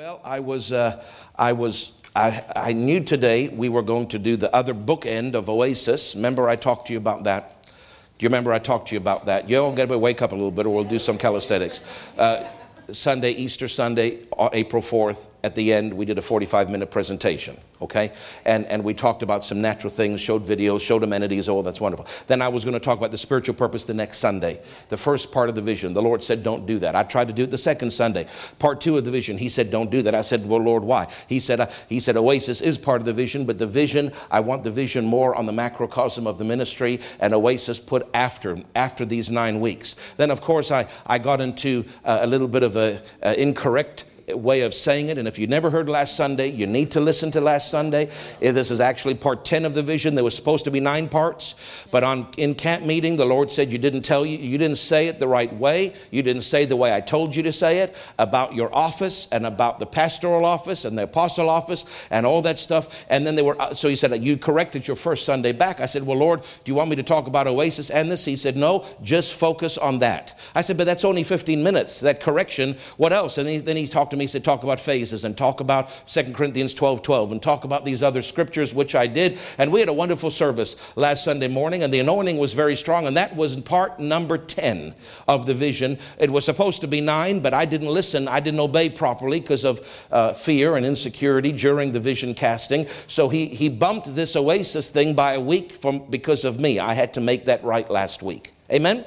Well, I was, uh, I was, I, I knew today we were going to do the other bookend of Oasis. Remember, I talked to you about that. Do you remember I talked to you about that? You all got to wake up a little bit, or we'll do some calisthenics. Uh, Sunday, Easter Sunday, April 4th, at the end, we did a 45 minute presentation, okay? And, and we talked about some natural things, showed videos, showed amenities, oh, that's wonderful. Then I was going to talk about the spiritual purpose the next Sunday, the first part of the vision. The Lord said, don't do that. I tried to do it the second Sunday. Part two of the vision, He said, don't do that. I said, well, Lord, why? He said, uh, he said, Oasis is part of the vision, but the vision, I want the vision more on the macrocosm of the ministry, and Oasis put after, after these nine weeks. Then, of course, I, I got into uh, a little bit of a, uh, incorrect way of saying it. And if you never heard last Sunday, you need to listen to last Sunday. This is actually part 10 of the vision. There was supposed to be nine parts, but on in camp meeting, the Lord said you didn't tell you, you didn't say it the right way. You didn't say the way I told you to say it about your office and about the pastoral office and the apostle office and all that stuff. And then they were, uh, so he said, you corrected your first Sunday back. I said, well, Lord, do you want me to talk about Oasis and this? He said, no, just focus on that. I said, but that's only 15 minutes, that correction. What else? And he, then he talked to me, he said, talk about phases and talk about 2 Corinthians 12 12 and talk about these other scriptures, which I did. And we had a wonderful service last Sunday morning, and the anointing was very strong. And that was part number 10 of the vision. It was supposed to be nine, but I didn't listen. I didn't obey properly because of uh, fear and insecurity during the vision casting. So he, he bumped this oasis thing by a week from, because of me. I had to make that right last week. Amen?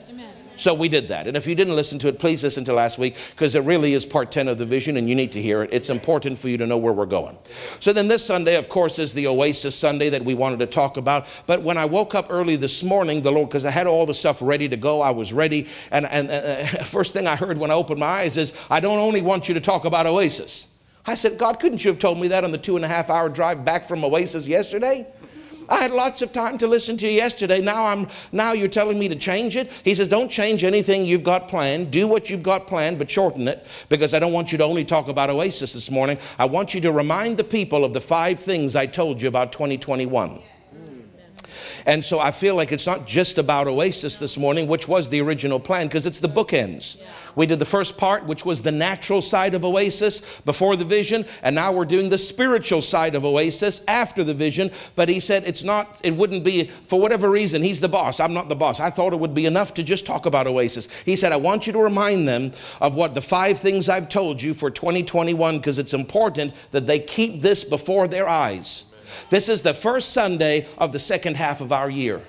So we did that. And if you didn't listen to it, please listen to last week because it really is part 10 of the vision and you need to hear it. It's important for you to know where we're going. So then this Sunday, of course, is the Oasis Sunday that we wanted to talk about. But when I woke up early this morning, the Lord, because I had all the stuff ready to go, I was ready. And, and uh, first thing I heard when I opened my eyes is, I don't only want you to talk about Oasis. I said, God, couldn't you have told me that on the two and a half hour drive back from Oasis yesterday? I had lots of time to listen to you yesterday. Now I'm now you're telling me to change it. He says, Don't change anything you've got planned. Do what you've got planned, but shorten it because I don't want you to only talk about Oasis this morning. I want you to remind the people of the five things I told you about 2021. And so I feel like it's not just about Oasis this morning, which was the original plan, because it's the bookends. We did the first part, which was the natural side of Oasis before the vision, and now we're doing the spiritual side of Oasis after the vision. But he said it's not, it wouldn't be, for whatever reason, he's the boss. I'm not the boss. I thought it would be enough to just talk about Oasis. He said, I want you to remind them of what the five things I've told you for 2021, because it's important that they keep this before their eyes. This is the first Sunday of the second half of our year.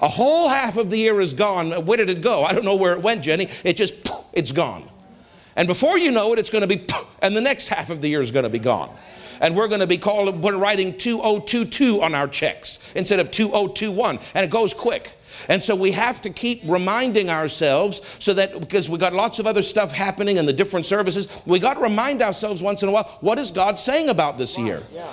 A whole half of the year is gone. Where did it go? I don't know where it went, Jenny. It just, it's gone. And before you know it, it's going to be, and the next half of the year is going to be gone. And we're going to be called, we're writing 2022 on our checks instead of 2021. And it goes quick. And so we have to keep reminding ourselves so that because we got lots of other stuff happening in the different services, we got to remind ourselves once in a while what is God saying about this year? Yeah.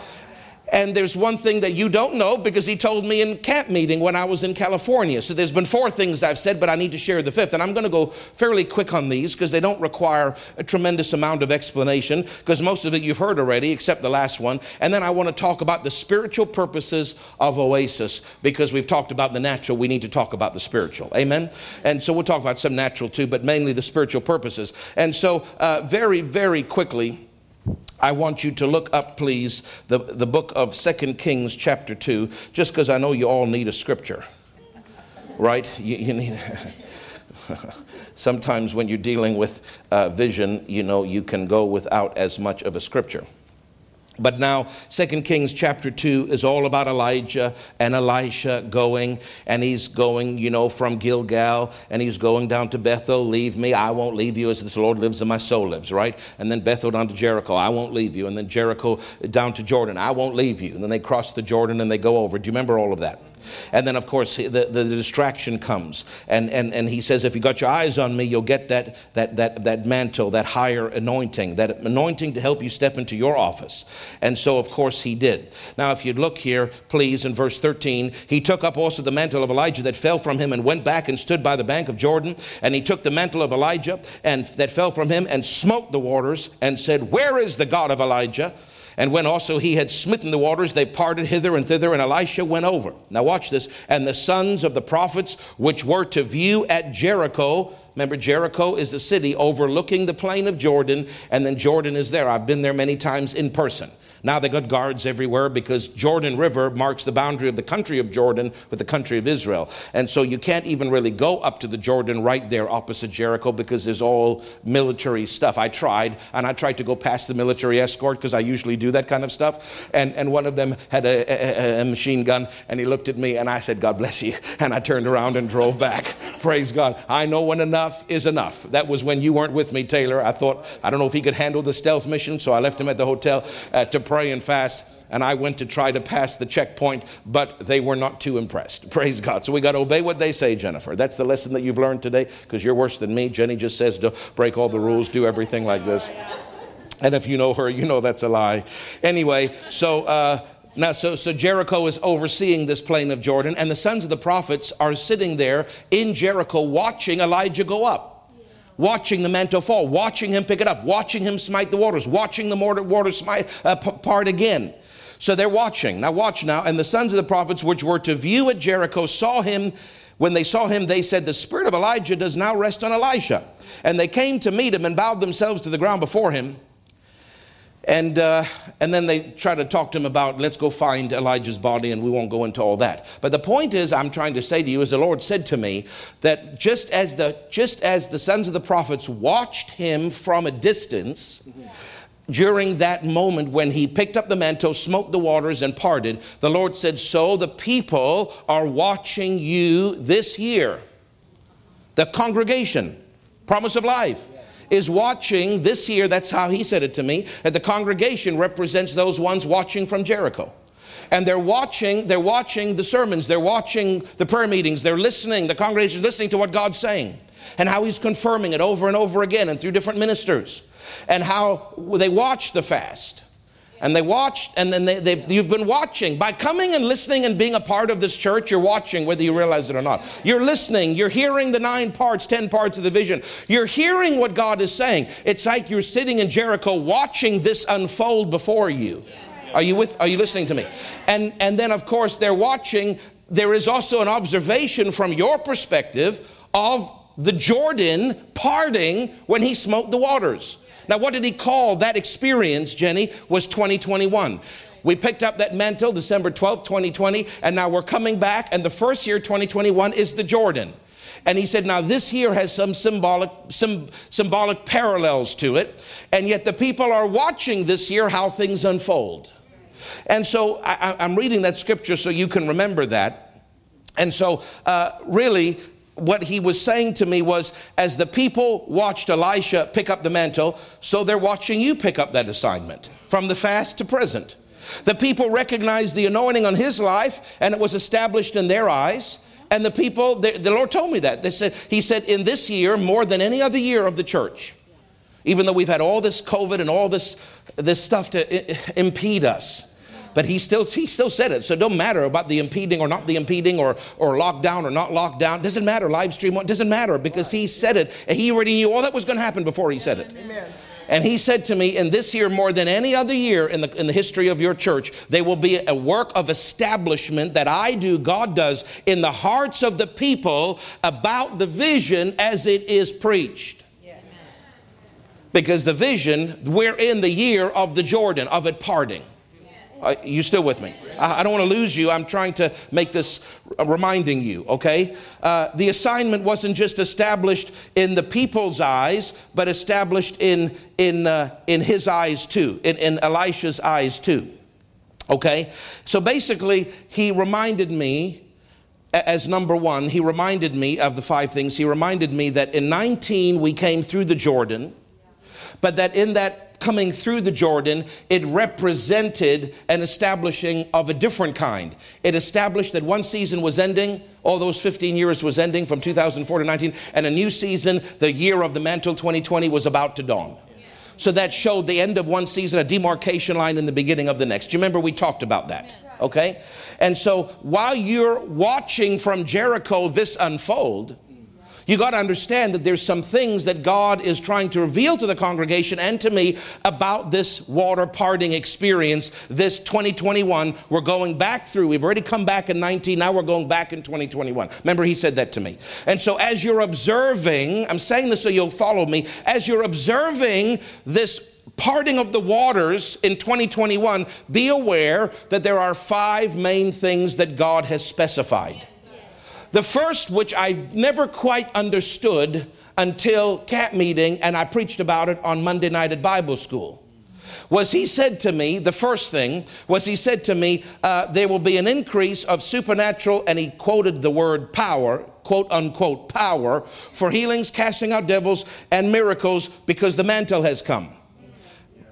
And there's one thing that you don't know because he told me in camp meeting when I was in California. So there's been four things I've said, but I need to share the fifth. And I'm going to go fairly quick on these because they don't require a tremendous amount of explanation because most of it you've heard already, except the last one. And then I want to talk about the spiritual purposes of Oasis because we've talked about the natural. We need to talk about the spiritual. Amen? And so we'll talk about some natural too, but mainly the spiritual purposes. And so, uh, very, very quickly, I want you to look up, please, the, the book of Second Kings, chapter 2, just because I know you all need a scripture. Right? You, you need. Sometimes when you're dealing with uh, vision, you know, you can go without as much of a scripture. But now, 2 Kings chapter 2 is all about Elijah and Elisha going, and he's going, you know, from Gilgal, and he's going down to Bethel. Leave me, I won't leave you, as the Lord lives and my soul lives, right? And then Bethel down to Jericho, I won't leave you. And then Jericho down to Jordan, I won't leave you. And then they cross the Jordan and they go over. Do you remember all of that? And then, of course, the, the, distraction comes. And, and, and he says, if you got your eyes on me, you'll get that, that, that, that mantle, that higher anointing, that anointing to help you step into your office. And so, of course, he did. Now, if you'd look here, please, in verse 13, he took up also the mantle of Elijah that fell from him and went back and stood by the bank of Jordan. And he took the mantle of Elijah and that fell from him and smote the waters and said, Where is the God of Elijah? And when also he had smitten the waters, they parted hither and thither, and Elisha went over. Now, watch this. And the sons of the prophets which were to view at Jericho remember, Jericho is the city overlooking the plain of Jordan, and then Jordan is there. I've been there many times in person. Now they got guards everywhere because Jordan River marks the boundary of the country of Jordan with the country of Israel. And so you can't even really go up to the Jordan right there opposite Jericho because there's all military stuff. I tried, and I tried to go past the military escort because I usually do that kind of stuff. And, and one of them had a, a, a machine gun, and he looked at me, and I said, God bless you. And I turned around and drove back. Praise God. I know when enough is enough. That was when you weren't with me, Taylor. I thought, I don't know if he could handle the stealth mission, so I left him at the hotel uh, to pray and fast and I went to try to pass the checkpoint, but they were not too impressed. Praise God. So we got to obey what they say, Jennifer. That's the lesson that you've learned today because you're worse than me. Jenny just says to break all the rules, do everything like this. And if you know her, you know that's a lie. Anyway, so. Uh, now, so, so Jericho is overseeing this plain of Jordan, and the sons of the prophets are sitting there in Jericho watching Elijah go up watching the mantle fall, watching him pick it up, watching him smite the waters, watching the mortar, water smite uh, part again. So they're watching. Now watch now. And the sons of the prophets which were to view at Jericho saw him. When they saw him, they said, The spirit of Elijah does now rest on Elisha. And they came to meet him and bowed themselves to the ground before him. And, uh, and then they try to talk to him about, let's go find Elijah's body, and we won't go into all that. But the point is, I'm trying to say to you, as the Lord said to me, that just as the, just as the sons of the prophets watched him from a distance, during that moment when he picked up the mantle, smote the waters, and parted, the Lord said, So the people are watching you this year. The congregation, promise of life is watching this year, that's how he said it to me, that the congregation represents those ones watching from Jericho. And they're watching, they're watching the sermons, they're watching the prayer meetings, they're listening, the congregation is listening to what God's saying. And how he's confirming it over and over again and through different ministers. And how they watch the fast and they watched and then they've—you've been watching. By coming and listening and being a part of this church you're watching whether you realize it or not. You're listening. You're hearing the nine parts ten parts of the vision. You're hearing what god is saying. It's like you're sitting in jericho watching this unfold before you. Are you with are you listening to me? And and then of course they're watching. There is also an observation from your perspective of the jordan parting when he smote the waters now, what did he call that experience, Jenny? Was 2021. We picked up that mantle December 12th, 2020, and now we're coming back, and the first year, 2021, is the Jordan. And he said, now this here has some symbolic, some symbolic parallels to it, and yet the people are watching this year how things unfold. And so I, am reading that scripture so you can remember that. And so, uh, really, what he was saying to me was as the people watched Elisha pick up the mantle, so they're watching you pick up that assignment from the fast to present. The people recognized the anointing on his life and it was established in their eyes. And the people, the, the Lord told me that. They said, he said, in this year, more than any other year of the church, even though we've had all this COVID and all this, this stuff to impede us, but he still, he still said it. So it don't matter about the impeding or not the impeding or, or lockdown or not lockdown. Doesn't matter. Live stream, what doesn't matter because he said it. He already knew all that was going to happen before he said it. Amen. And he said to me, in this year, more than any other year in the, in the history of your church, there will be a work of establishment that I do, God does, in the hearts of the people about the vision as it is preached. Because the vision, we're in the year of the Jordan, of it parting. Are you still with me? I don't want to lose you. I'm trying to make this reminding you, okay? Uh, the assignment wasn't just established in the people's eyes, but established in, in, uh, in his eyes too, in, in Elisha's eyes too, okay? So basically, he reminded me, as number one, he reminded me of the five things. He reminded me that in 19 we came through the Jordan, but that in that coming through the Jordan, it represented an establishing of a different kind. It established that one season was ending, all those 15 years was ending from 2004 to 19, and a new season, the year of the mantle 2020, was about to dawn. So that showed the end of one season, a demarcation line in the beginning of the next. Do you remember we talked about that? Okay? And so while you're watching from Jericho this unfold, You got to understand that there's some things that God is trying to reveal to the congregation and to me about this water parting experience, this 2021. We're going back through. We've already come back in 19, now we're going back in 2021. Remember, he said that to me. And so, as you're observing, I'm saying this so you'll follow me, as you're observing this parting of the waters in 2021, be aware that there are five main things that God has specified. The first, which I never quite understood until camp meeting, and I preached about it on Monday night at Bible school, was he said to me, the first thing was he said to me, uh, there will be an increase of supernatural, and he quoted the word power, quote unquote, power for healings, casting out devils, and miracles because the mantle has come.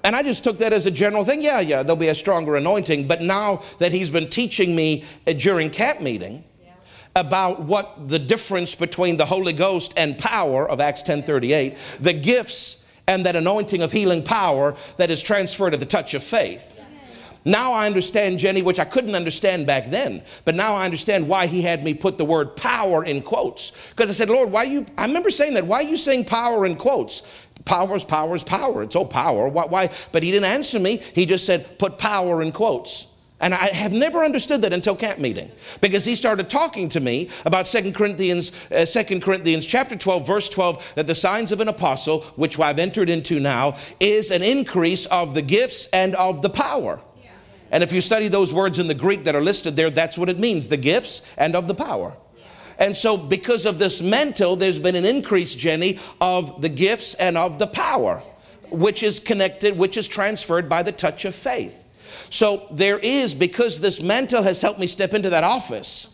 And I just took that as a general thing. Yeah, yeah, there'll be a stronger anointing. But now that he's been teaching me uh, during camp meeting, about what the difference between the Holy Ghost and power of Acts 10:38, the gifts and that anointing of healing power that is transferred at the touch of faith. Now I understand, Jenny, which I couldn't understand back then, but now I understand why he had me put the word power in quotes. Because I said, Lord, why you, I remember saying that, why are you saying power in quotes? Power is power is power. It's all power. Why, why? But he didn't answer me. He just said, put power in quotes. And I have never understood that until camp meeting because he started talking to me about 2 Corinthians, uh, 2 Corinthians chapter 12, verse 12, that the signs of an apostle, which I've entered into now, is an increase of the gifts and of the power. Yeah. And if you study those words in the Greek that are listed there, that's what it means the gifts and of the power. And so, because of this mantle, there's been an increase, Jenny, of the gifts and of the power, which is connected, which is transferred by the touch of faith. So there is, because this mantle has helped me step into that office,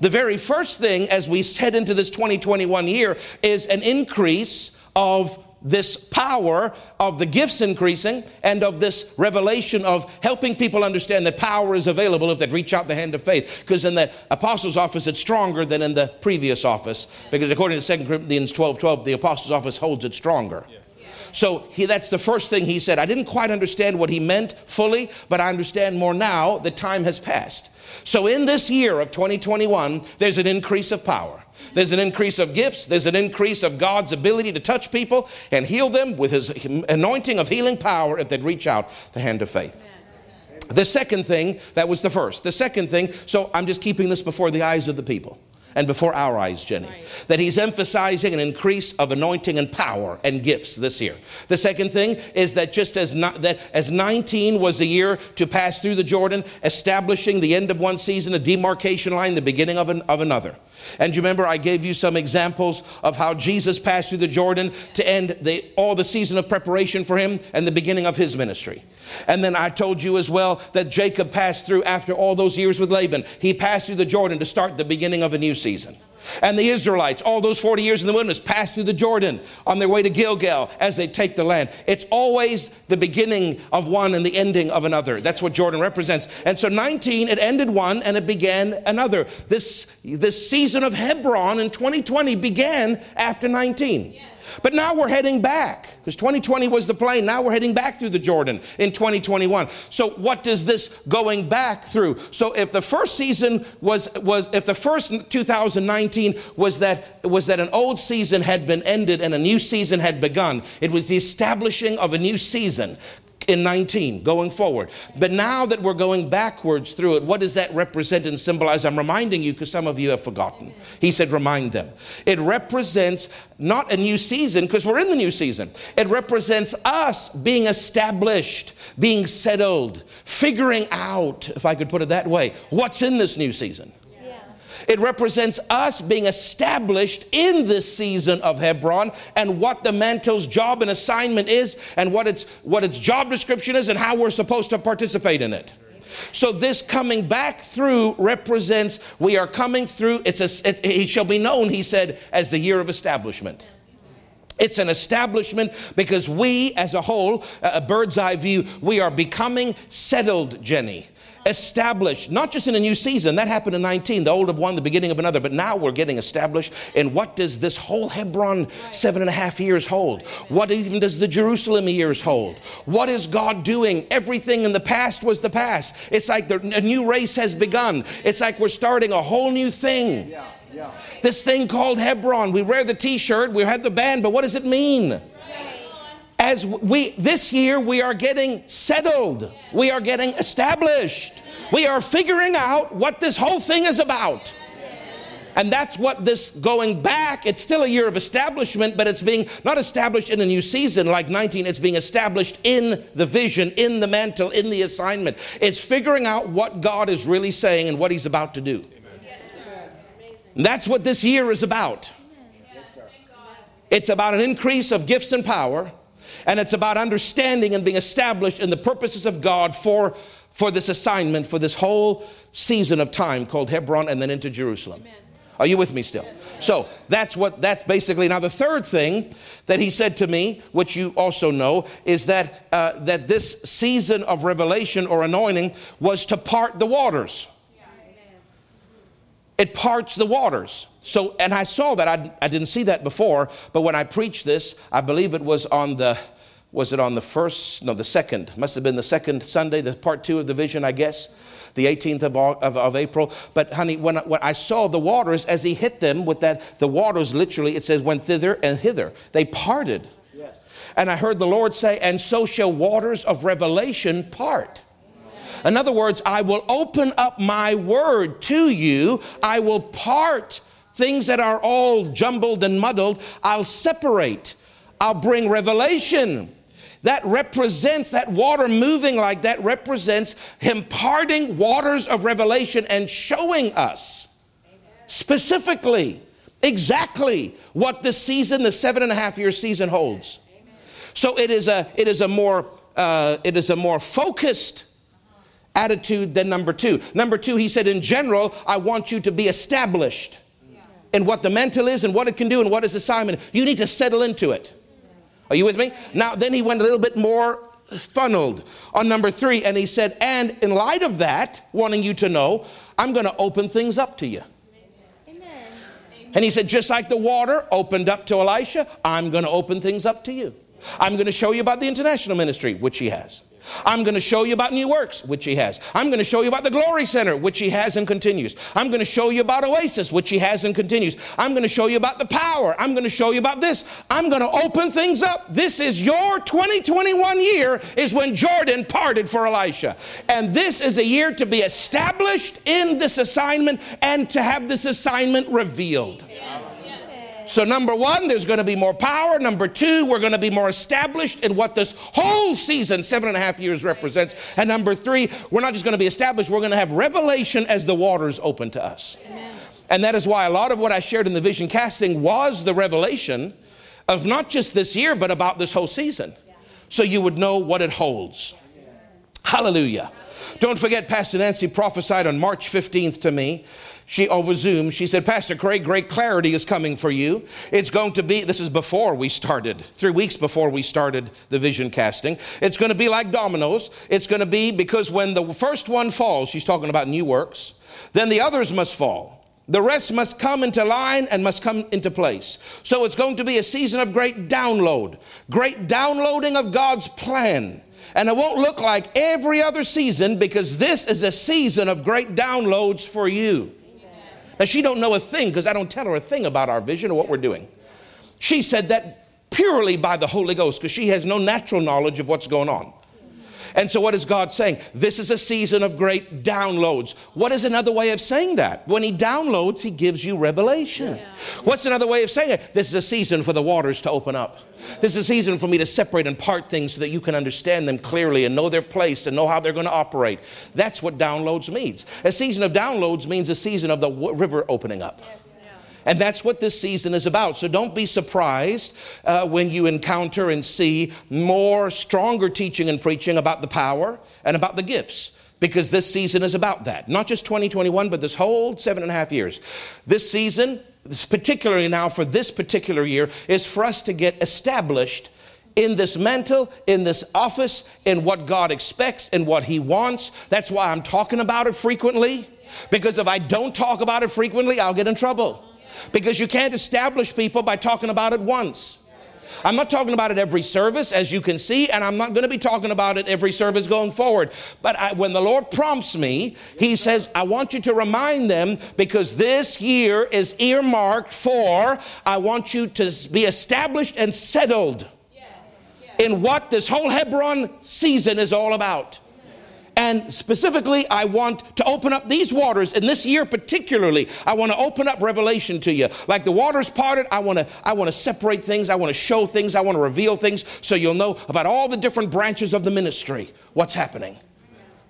the very first thing as we head into this 2021 year is an increase of this power of the gifts increasing and of this revelation of helping people understand that power is available if they reach out the hand of faith. Because in the apostles' office, it's stronger than in the previous office. Because according to 2 Corinthians 12 12, the apostles' office holds it stronger. Yeah. So he, that's the first thing he said. I didn't quite understand what he meant fully, but I understand more now The time has passed. So in this year of 2021, there's an increase of power. There's an increase of gifts. There's an increase of God's ability to touch people and heal them with his anointing of healing power if they'd reach out the hand of faith. The second thing, that was the first. The second thing, so I'm just keeping this before the eyes of the people and before our eyes, Jenny. Right. That he's emphasizing an increase of anointing and power and gifts this year. The second thing is that just as not, that as 19 was a year to pass through the Jordan, establishing the end of one season, a demarcation line, the beginning of, an, of another. And you remember I gave you some examples of how Jesus passed through the Jordan to end the, all the season of preparation for him and the beginning of his ministry. And then I told you as well that Jacob passed through after all those years with Laban. He passed through the Jordan to start the beginning of a new season. And the Israelites, all those 40 years in the wilderness, passed through the Jordan on their way to Gilgal as they take the land. It's always the beginning of one and the ending of another. That's what Jordan represents. And so 19, it ended one and it began another. This, this season of Hebron in 2020 began after 19. Yeah. But now we're heading back because 2020 was the plain. Now we're heading back through the Jordan in 2021. So what does this going back through? So if the first season was was if the first 2019 was that was that an old season had been ended and a new season had begun. It was the establishing of a new season in 19 going forward. But now that we're going backwards through it, what does that represent and symbolize? I'm reminding you because some of you have forgotten. He said, remind them. It represents not a new season because we're in the new season. It represents us being established, being settled, figuring out, if I could put it that way, what's in this new season. It represents us being established in this season of Hebron and what the mantle's job and assignment is and what its, what its job description is and how we're supposed to participate in it. So this coming back through represents we are coming through. It's a, it, he shall be known, he said, as the year of establishment. It's an establishment because we, as a whole, a bird's eye view, we are becoming settled, Jenny established, not just in a new season, that happened in 19, the old of one, the beginning of another, but now we're getting established. And what does this whole Hebron seven and a half years hold? What even does the Jerusalem years hold? What is God doing? Everything in the past was the past. It's like the, a new race has begun. It's like we're starting a whole new thing. Yeah, yeah. This thing called Hebron. We wear the t shirt, we had the band, but what does it mean? As we, this year, we are getting settled, we are getting established, we are figuring out what this whole thing is about. And that's what this going back, it's still a year of establishment, but it's being not established in a new season like 19, it's being established in the vision, in the mantle, in the assignment. It's figuring out what God is really saying and what He's about to do. And that's what this year is about. It's about an increase of gifts and power, and it's about understanding and being established in the purposes of God for, for this assignment, for this whole season of time called Hebron and then into Jerusalem. Amen. Are you with me still? So that's what that's basically. Now the third thing that he said to me, which you also know, is that uh, that this season of revelation or anointing was to part the waters. It parts the waters. So, and I saw that. I, I didn't see that before, but when I preached this, I believe it was on the was it on the first no the second must have been the second sunday the part two of the vision i guess the 18th of, of, of April. But honey, when, when I saw the waters as he hit them with that, the waters literally, it says, went thither and hither. They parted. Yes. And I heard the Lord say, and so shall waters of revelation part. In other words, I will open up my word to you. I will part things that are all jumbled and muddled. I'll separate. I'll bring revelation that represents that water moving like that represents him parting waters of revelation and showing us Amen. specifically exactly what the season the seven and a half year season holds Amen. so it is a it is a more uh, it is a more focused attitude than number two number two he said in general i want you to be established in what the mantle is and what it can do and what is assignment you need to settle into it are you with me? Now, then he went a little bit more funneled on number three, and he said, And in light of that, wanting you to know, I'm going to open things up to you. Amen. And he said, Just like the water opened up to Elisha, I'm going to open things up to you. I'm going to show you about the international ministry, which he has. I'm going to show you about New Works, which he has. I'm going to show you about the Glory Center, which he has and continues. I'm going to show you about Oasis, which he has and continues. I'm going to show you about the power. I'm going to show you about this. I'm going to open things up. This is your 2021 year, is when Jordan parted for Elisha. And this is a year to be established in this assignment and to have this assignment revealed. So, number one, there's going to be more power. Number two, we're going to be more established in what this whole season, seven and a half years, represents. And number three, we're not just going to be established, we're going to have revelation as the waters open to us. Amen. And that is why a lot of what I shared in the vision casting was the revelation of not just this year, but about this whole season. So you would know what it holds. Hallelujah. Don't forget, Pastor Nancy prophesied on March 15th to me she over Zoom, she said, Pastor Craig, great clarity is coming for you. It's going to be, this is before we started, three weeks before we started the vision casting. It's going to be like dominoes. It's going to be because when the first one falls, she's talking about new works, then the others must fall. The rest must come into line and must come into place. So it's going to be a season of great download, great downloading of God's plan. And it won't look like every other season because this is a season of great downloads for you. Now, she don't know a thing because I don't tell her a thing about our vision or what we're doing. She said that purely by the Holy Ghost because she has no natural knowledge of what's going on. And so, what is God saying? This is a season of great downloads. What is another way of saying that? When He downloads, He gives you revelation. What's another way of saying it? This is a season for the waters to open up. This is a season for me to separate and part things so that you can understand them clearly and know their place and know how they're going to operate. That's what downloads means. A season of downloads means a season of the river opening up. Yes. And that's what this season is about. So don't be surprised uh, when you encounter and see more, stronger teaching and preaching about the power and about the gifts. Because this season is about that. Not just 2021, but this whole seven and a half years. This season, particularly now for this particular year, is for us to get established in this mantle, in this office, in what God expects and what He wants. That's why I'm talking about it frequently. Because if I don't talk about it frequently, I'll get in trouble because you can't establish people by talking about it once. I'm not talking about it every service, as you can see, and I'm not going to be talking about it every service going forward. But I, when the Lord prompts me, He says, I want you to remind them because this year is earmarked for, I want you to be established and settled in what this whole Hebron season is all about. And specifically, I want to open up these waters. And this year, particularly, I want to open up revelation to you. Like the waters parted, I want to I want to separate things. I want to show things. I want to reveal things so you'll know about all the different branches of the ministry. What's happening?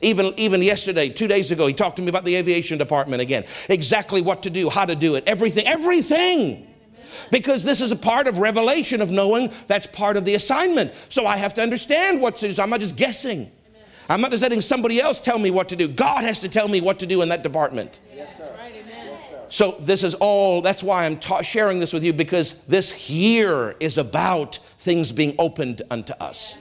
Even, even yesterday, two days ago, he talked to me about the aviation department again. Exactly what to do, how to do it, everything, everything because this is a part of revelation of knowing that's part of the assignment. So I have to understand what to do. So I'm not just guessing. I'm not just letting somebody else tell me what to do. God has to tell me what to do in that department. Yes, sir. So this is all, that's why I'm ta- sharing this with you because this year is about things being opened unto us.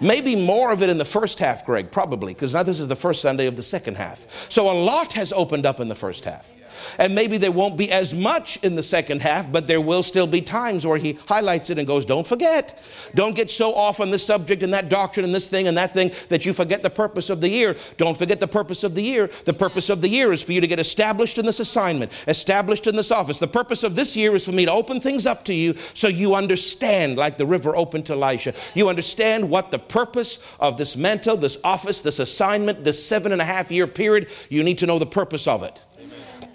Maybe more of it in the first half, Greg, probably, because now this is the first Sunday of the second half. So a lot has opened up in the first half. And maybe there won't be as much in the second half, but there will still be times where he highlights it and goes, Don't forget. Don't get so off on this subject and that doctrine and this thing and that thing that you forget the purpose of the year. Don't forget the purpose of the year. The purpose of the year is for you to get established in this assignment, established in this office. The purpose of this year is for me to open things up to you so you understand, like the river opened to Elisha. You understand what the purpose of this mantle, this office, this assignment, this seven and a half year period, you need to know the purpose of it.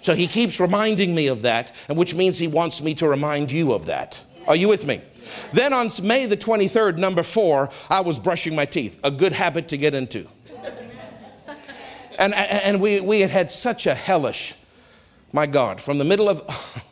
So he keeps reminding me of that, and which means he wants me to remind you of that. Are you with me? Then on May the 23rd, number four, I was brushing my teeth, a good habit to get into. And, and we, we had had such a hellish, my God, from the middle of. Oh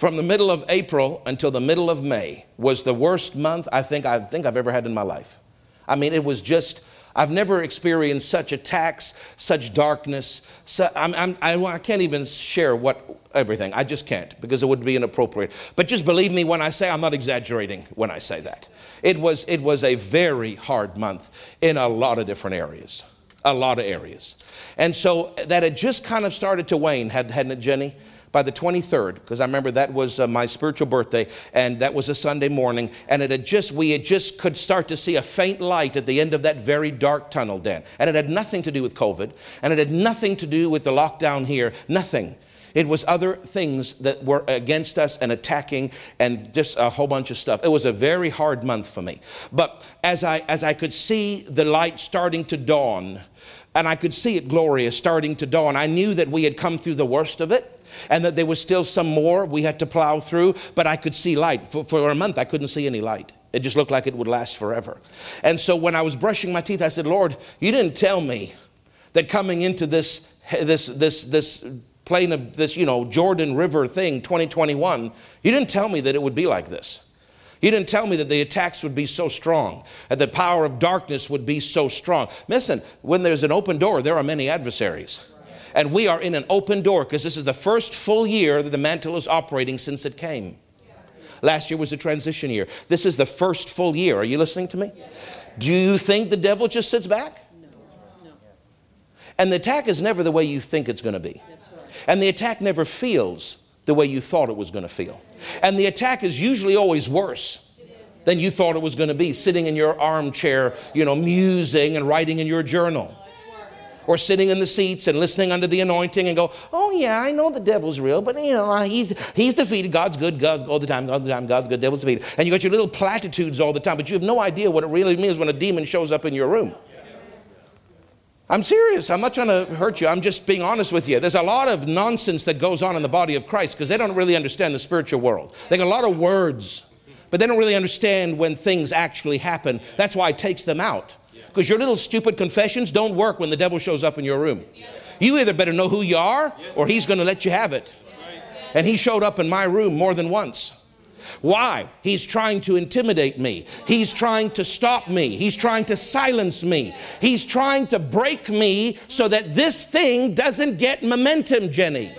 from the middle of April until the middle of May was the worst month I think I think I've ever had in my life. I mean, it was just I've never experienced such attacks, such darkness. So I'm, I'm, I, I can't even share what everything. I just can't because it would be inappropriate. But just believe me when I say I'm not exaggerating when I say that. It was, it was a very hard month in a lot of different areas. A lot of areas. And so that had just kind of started to wane, hadn't it, Jenny? By the 23rd, because I remember that was uh, my spiritual birthday, and that was a Sunday morning, and it had just, we had just could start to see a faint light at the end of that very dark tunnel, Dan. And it had nothing to do with COVID, and it had nothing to do with the lockdown here, nothing. It was other things that were against us and attacking and just a whole bunch of stuff. It was a very hard month for me. But as I, as I could see the light starting to dawn, and I could see it glorious starting to dawn, I knew that we had come through the worst of it and that there was still some more we had to plow through, but I could see light. For, for a month, I couldn't see any light. It just looked like it would last forever. And so when I was brushing my teeth, I said, Lord, you didn't tell me that coming into this, this, this, this plain of this, you know, Jordan River thing, 2021, you didn't tell me that it would be like this. You didn't tell me that the attacks would be so strong, that the power of darkness would be so strong. Listen, when there's an open door, there are many adversaries. And we are in an open door because this is the first full year that the mantle is operating since it came. Last year was a transition year. This is the first full year. Are you listening to me? Do you think the devil just sits back? No. And the attack is never the way you think it's going to be. And the attack never feels the way you thought it was going to feel. And the attack is usually always worse than you thought it was going to be, sitting in your armchair, you know, musing and writing in your journal or sitting in the seats and listening under the anointing and go, oh yeah, I know the devil's real, but you know, uh, he's, he's defeated. God's good, God's all the time, all the time, God's good, devil's defeated. And you got your little platitudes all the time, but you have no idea what it really means when a demon shows up in your room. I'm serious. I'm not trying to hurt you. I'm just being honest with you. There's a lot of nonsense that goes on in the body of Christ because they don't really understand the spiritual world. They got a lot of words, but they don't really understand when things actually happen. That's why it takes them out. Because your little stupid confessions don't work when the devil shows up in your room. You either better know who you are or he's going to let you have it. And he showed up in my room more than once. Why? He's trying to intimidate me. He's trying to stop me. He's trying to silence me. He's trying to break me so that this thing doesn't get momentum, Jenny.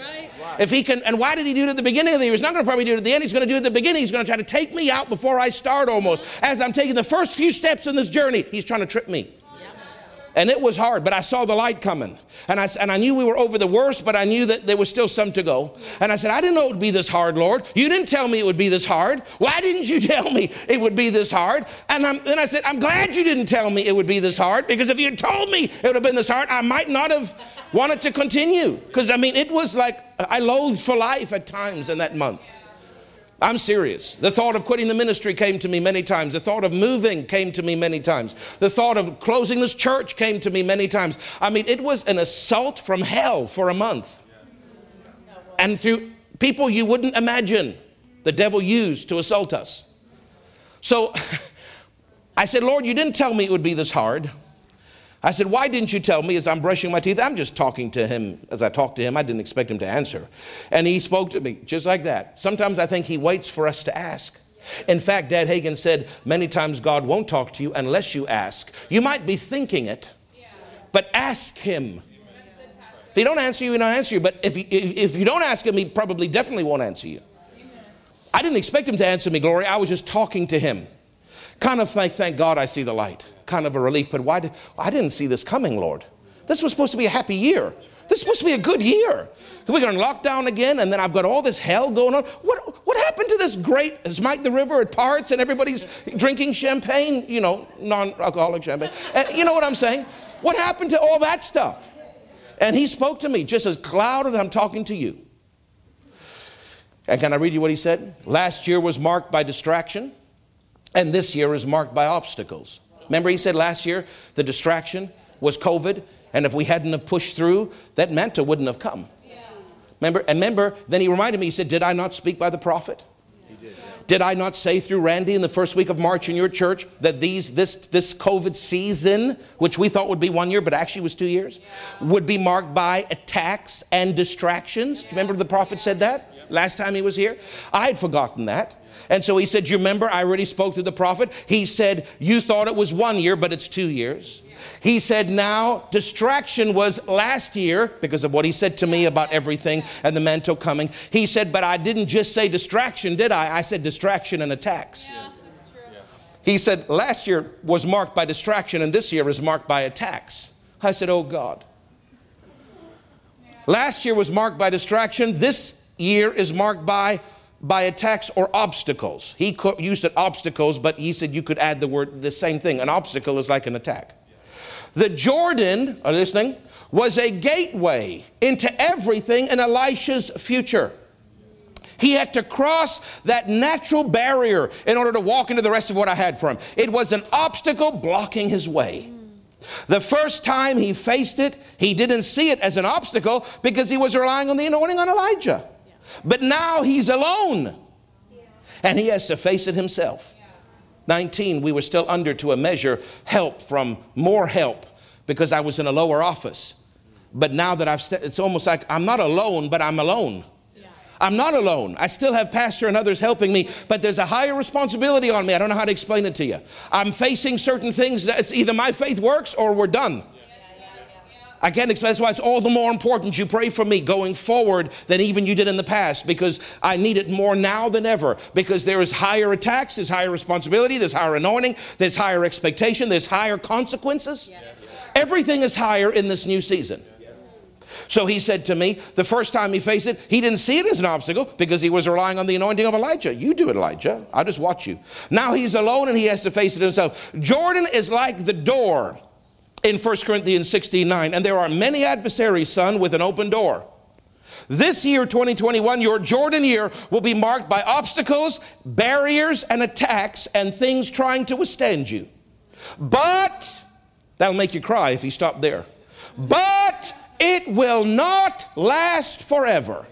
If he can, and why did he do it at the beginning of the year? He's not going to probably do it at the end. He's going to do it at the beginning. He's going to try to take me out before I start almost. As I'm taking the first few steps in this journey, he's trying to trip me. And it was hard, but I saw the light coming. And I, and I knew we were over the worst, but I knew that there was still some to go. And I said, I didn't know it would be this hard, Lord. You didn't tell me it would be this hard. Why didn't you tell me it would be this hard? And I'm, then I said, I'm glad you didn't tell me it would be this hard because if you had told me it would have been this hard, I might not have wanted to continue. Because I mean, it was like I loathed for life at times in that month. I'm serious. The thought of quitting the ministry came to me many times. The thought of moving came to me many times. The thought of closing this church came to me many times. I mean, it was an assault from hell for a month. And through people you wouldn't imagine the devil used to assault us. So I said, Lord, you didn't tell me it would be this hard. I said, Why didn't you tell me as I'm brushing my teeth? I'm just talking to him as I talked to him. I didn't expect him to answer. And he spoke to me just like that. Sometimes I think he waits for us to ask. In fact, Dad Hagin said many times God won't talk to you unless you ask. You might be thinking it, but ask him. If he don't answer you, he don't answer you. But if, if you don't ask him, he probably definitely won't answer you. I didn't expect him to answer me, Glory. I was just talking to him. Kind of like, thank God I see the light kind of a relief. But why did, I didn't see this coming, Lord. This was supposed to be a happy year. This is supposed to be a good year. We're going to lock down again, and then I've got all this hell going on. What, what happened to this great Smite the River at parts, and everybody's drinking champagne, you know, non alcoholic champagne? And eh, you know what I'm saying? What happened to all that stuff? And he spoke to me just as cloud as I'm talking to you. And can I read you what he said? Last year was marked by distraction, and this year is marked by obstacles. Remember, he said last year the distraction was COVID, and if we hadn't have pushed through, that mantle wouldn't have come. Yeah. Remember, and remember, then he reminded me, he said, Did I not speak by the prophet? Did, I not say through Randy in the first week of March in your church that these this this COVID season, which we thought would be one year, but actually was two years, yeah. would be marked by attacks and distractions? Do you remember the prophet said that last time he was here? I had forgotten that. And so he said, You remember, I already spoke to the prophet. He said, You thought it was one year, but it's two years. He said, Now, distraction was last year because of what he said to me about everything and the mantle coming. He said, But I didn't just say distraction, did I? I said distraction and attacks. Yes. He said, Last year was marked by distraction, and this year is marked by attacks. I said, Oh God. Last year was marked by distraction. This year is marked by by attacks or obstacles. He used it obstacles, but he said you could add the word the same thing. An obstacle is like an attack. The Jordan, are you listening, was a gateway into everything in Elisha's future. He had to cross that natural barrier in order to walk into the rest of what I had for him. It was an obstacle blocking his way. The first time he faced it, he didn't see it as an obstacle because he was relying on the anointing on Elijah. But now he's alone and he has to face it himself. 19, we were still under to a measure help from more help because I was in a lower office. But now that I've, st- it's almost like I'm not alone, but I'm alone. I'm not alone. I still have pastor and others helping me, but there's a higher responsibility on me. I don't know how to explain it to you. I'm facing certain things that it's either my faith works or we're done. I can't explain. That's why it's all the more important you pray for me going forward than even you did in the past because I need it more now than ever because there is higher attacks, there's higher responsibility, there's higher anointing, there's higher expectation, there's higher consequences. Yes. Everything is higher in this new season. So he said to me, the first time he faced it, he didn't see it as an obstacle because he was relying on the anointing of Elijah. You do it, Elijah. I'll just watch you. Now he's alone and he has to face it himself. Jordan is like the door in 1 Corinthians 16 9. And there are many adversaries, son, with an open door. This year, 2021, your Jordan year, will be marked by obstacles, barriers, and attacks, and things trying to withstand you. But, that'll make you cry if you stop there. But it will not last forever.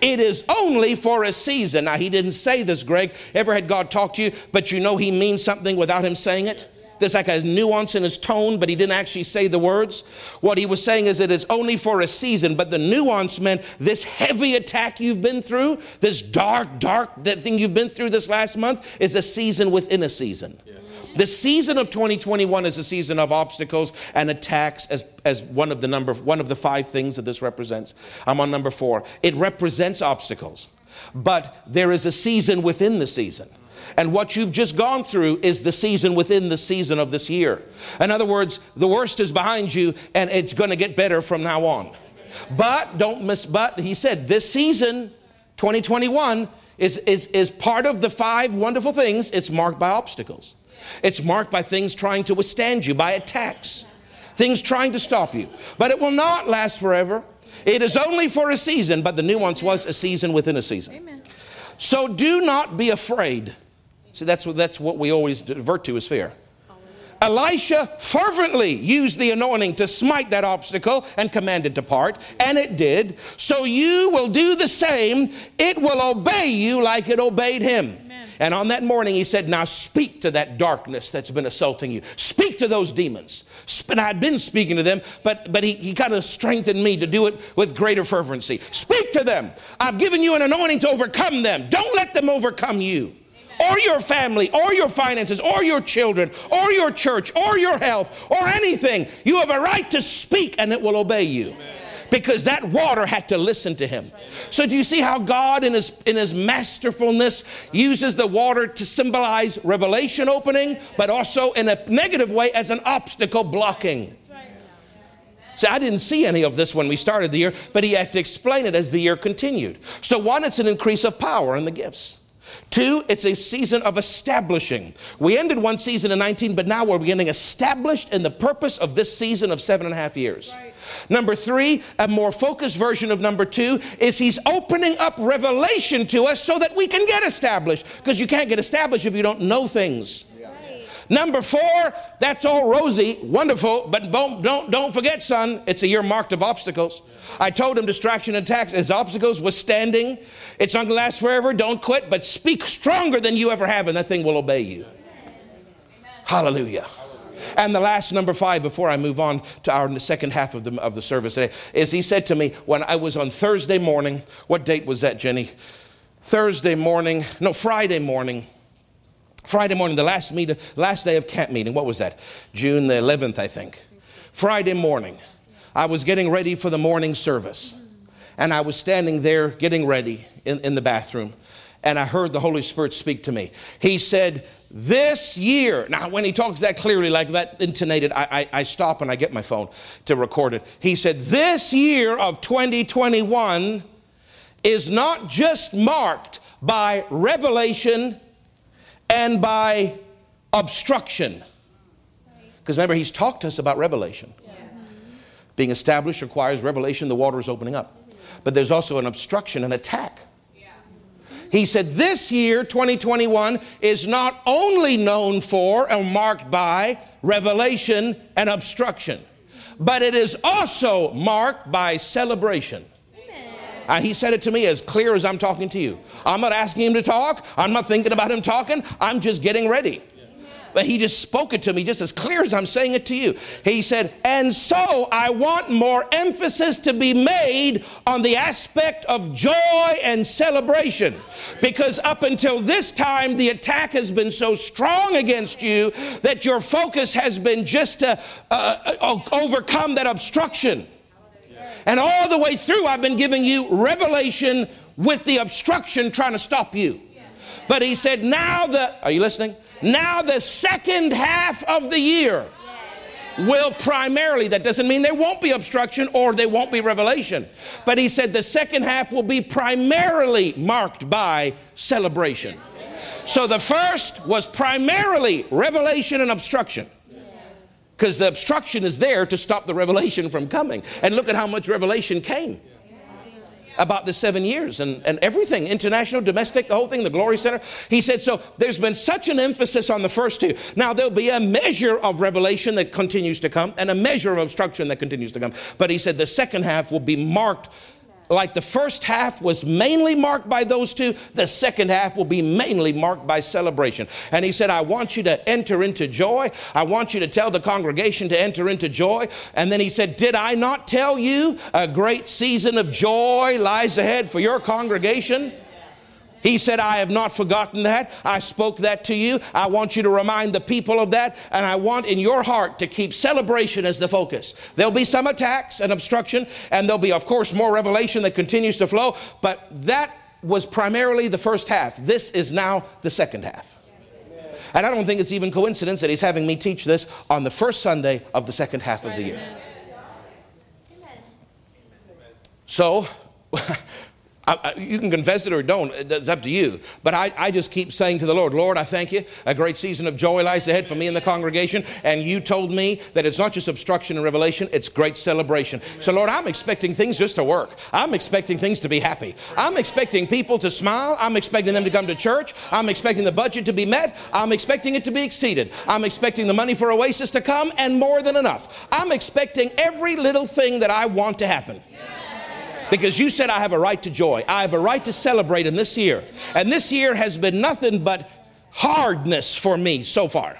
It is only for a season. Now, he didn't say this, Greg. Ever had God talk to you, but you know he means something without him saying it? There's like a nuance in his tone, but he didn't actually say the words. What he was saying is it is only for a season, but the nuance meant this heavy attack you've been through, this dark, dark that thing you've been through this last month, is a season within a season. Yes. The season of 2021 is a season of obstacles and attacks as, as one of the number one of the five things that this represents. I'm on number four. It represents obstacles, but there is a season within the season. And what you've just gone through is the season within the season of this year. In other words, the worst is behind you and it's going to get better from now on. But don't miss, but he said this season, 2021, is, is, is part of the five wonderful things. It's marked by obstacles, it's marked by things trying to withstand you, by attacks, things trying to stop you. But it will not last forever. It is only for a season, but the nuance was a season within a season. Amen. So do not be afraid. See, that's what, that's what we always divert to is fear. Elisha fervently used the anointing to smite that obstacle and command it to part, and it did. So you will do the same. It will obey you like it obeyed him. Amen. And on that morning, he said, Now speak to that darkness that's been assaulting you. Speak to those demons. And I'd been speaking to them, but, but he, he kind of strengthened me to do it with greater fervency. Speak to them. I've given you an anointing to overcome them. Don't let them overcome you or your family, or your finances, or your children, or your church, or your health, or anything. You have a right to speak and it will obey you. Because that water had to listen to him. So, do you see how God, in his, in his masterfulness, uses the water to symbolize revelation opening, but also in a negative way as an obstacle blocking? See, I didn't see any of this when we started the year, but he had to explain it as the year continued. So, one, it's an increase of power in the gifts. Two, it's a season of establishing. We ended one season in 19, but now we're beginning established in the purpose of this season of seven and a half years. Right. Number three, a more focused version of number two, is he's opening up revelation to us so that we can get established. Because you can't get established if you don't know things. Number four, that's all rosy, wonderful, but don't, don't, don't forget, son, it's a year marked of obstacles. I told him distraction and attacks as obstacles was standing. It's not going to last forever. Don't quit, but speak stronger than you ever have, and that thing will obey you. Hallelujah. And the last number five, before I move on to our second half of the, of the service today, is he said to me when I was on Thursday morning, what date was that, Jenny? Thursday morning, no, Friday morning. Friday morning, the last meeting, last day of camp meeting. What was that? June the 11th, I think. Friday morning, I was getting ready for the morning service, and I was standing there getting ready in, in the bathroom, and I heard the Holy Spirit speak to me. He said, This year, now when he talks that clearly, like that intonated, I, I, I stop and I get my phone to record it. He said, This year of 2021 is not just marked by revelation and by obstruction. Because remember, he's talked to us about revelation. Being established requires revelation, the water is opening up. But there's also an obstruction, an attack. He said, This year, 2021, is not only known for and marked by revelation and obstruction, but it is also marked by celebration. And he said it to me as clear as I'm talking to you. I'm not asking him to talk. I'm not thinking about him talking. I'm just getting ready. But he just spoke it to me just as clear as I'm saying it to you. He said, And so I want more emphasis to be made on the aspect of joy and celebration. Because up until this time, the attack has been so strong against you that your focus has been just to uh, uh overcome that obstruction. And all the way through, I've been giving you revelation with the obstruction trying to stop you. But he said, now the, are you listening? Now the second half of the year will primarily, that doesn't mean there won't be obstruction or there won't be revelation. But he said the second half will be primarily marked by celebration. So the first was primarily revelation and obstruction because the obstruction is there to stop the revelation from coming. And look at how much revelation came about the seven years and, and everything international, domestic, the whole thing, the Glory Center. He said, So there's been such an emphasis on the first two. Now there'll be a measure of revelation that continues to come and a measure of obstruction that continues to come. But he said the second half will be marked like the first half was mainly marked by those two, the second half will be mainly marked by celebration. And he said, I want you to enter into joy. I want you to tell the congregation to enter into joy. And then he said, Did I not tell you a great season of joy lies ahead for your congregation? He said, I have not forgotten that. I spoke that to you. I want you to remind the people of that. And I want in your heart to keep celebration as the focus. There'll be some attacks and obstruction, and there'll be, of course, more revelation that continues to flow. But that was primarily the first half. This is now the second half. And I don't think it's even coincidence that he's having me teach this on the first Sunday of the second half of the year. So, I, I, you can confess it or don't, it's up to you. But I, I just keep saying to the Lord, Lord, I thank you. A great season of joy lies ahead for me and the congregation. And you told me that it's not just obstruction and revelation, it's great celebration. Amen. So, Lord, I'm expecting things just to work. I'm expecting things to be happy. I'm expecting people to smile. I'm expecting them to come to church. I'm expecting the budget to be met. I'm expecting it to be exceeded. I'm expecting the money for Oasis to come and more than enough. I'm expecting every little thing that I want to happen. Because you said I have a right to joy. I have a right to celebrate in this year. And this year has been nothing but hardness for me so far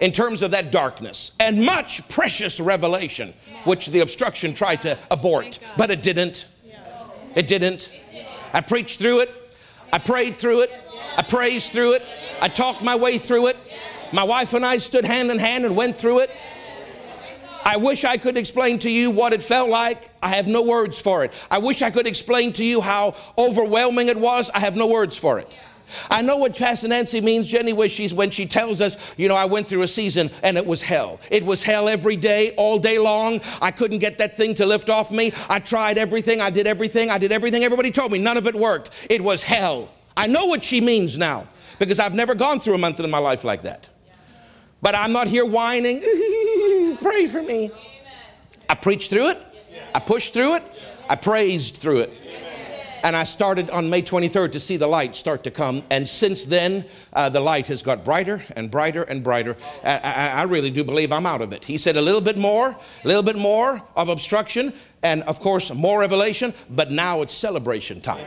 in terms of that darkness and much precious revelation, which the obstruction tried to abort, but it didn't. It didn't. I preached through it. I prayed through it. I praised through it. I talked my way through it. My wife and I stood hand in hand and went through it. I wish I could explain to you what it felt like. I have no words for it. I wish I could explain to you how overwhelming it was. I have no words for it. I know what Pastor Nancy means, Jenny, when, she's, when she tells us, you know, I went through a season and it was hell. It was hell every day, all day long. I couldn't get that thing to lift off me. I tried everything. I did everything. I did everything. Everybody told me none of it worked. It was hell. I know what she means now because I've never gone through a month in my life like that. But I'm not here whining. Pray for me. I preached through it. I pushed through it. I praised through it. And I started on May 23rd to see the light start to come. And since then, uh, the light has got brighter and brighter and brighter. I, I, I really do believe I'm out of it. He said a little bit more, a little bit more of obstruction, and of course, more revelation, but now it's celebration time.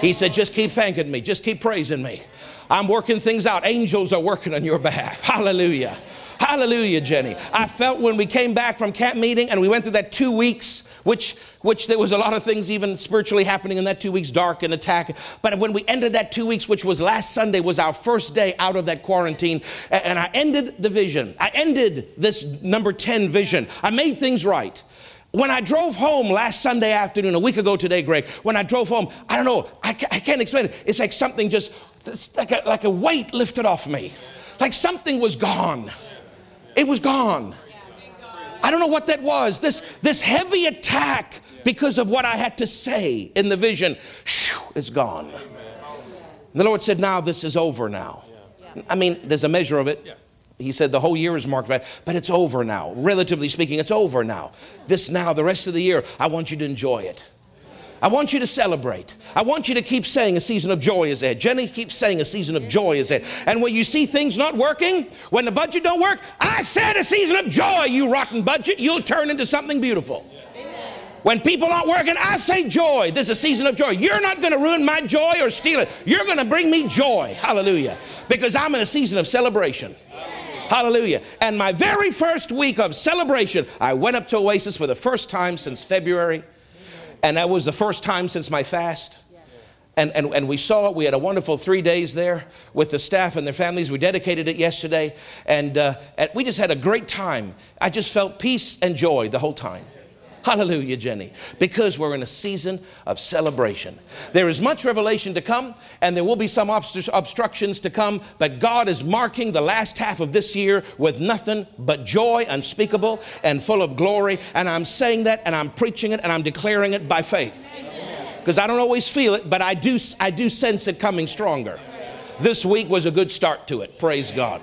He said, just keep thanking me, just keep praising me. I'm working things out. Angels are working on your behalf. Hallelujah. Hallelujah, Jenny. I felt when we came back from camp meeting and we went through that two weeks, which, which there was a lot of things even spiritually happening in that two weeks, dark and attack. But when we ended that two weeks, which was last Sunday, was our first day out of that quarantine. And I ended the vision. I ended this number 10 vision. I made things right. When I drove home last Sunday afternoon, a week ago today, Greg, when I drove home, I don't know, I, I can't explain it. It's like something just, like a, like a weight lifted off me. Like something was gone. It was gone. I don't know what that was. This, this heavy attack because of what I had to say in the vision, shoo, it's gone. And the Lord said, Now this is over now. I mean, there's a measure of it. He said the whole year is marked by, but it's over now. Relatively speaking, it's over now. This now, the rest of the year, I want you to enjoy it. I want you to celebrate. I want you to keep saying a season of joy is ahead. Jenny keeps saying a season of joy is ahead. And when you see things not working, when the budget don't work, I said a season of joy, you rotten budget, you'll turn into something beautiful. When people aren't working, I say joy. This is a season of joy. You're not going to ruin my joy or steal it. You're going to bring me joy. Hallelujah. Because I'm in a season of celebration. Hallelujah. And my very first week of celebration, I went up to Oasis for the first time since February and that was the first time since my fast. And, and, and we saw it. We had a wonderful three days there with the staff and their families. We dedicated it yesterday. And, uh, and we just had a great time. I just felt peace and joy the whole time. Hallelujah, Jenny. Because we're in a season of celebration. There is much revelation to come, and there will be some obstructions to come, but God is marking the last half of this year with nothing but joy unspeakable and full of glory. And I'm saying that, and I'm preaching it, and I'm declaring it by faith. Because I don't always feel it, but I do, I do sense it coming stronger. This week was a good start to it. Praise God.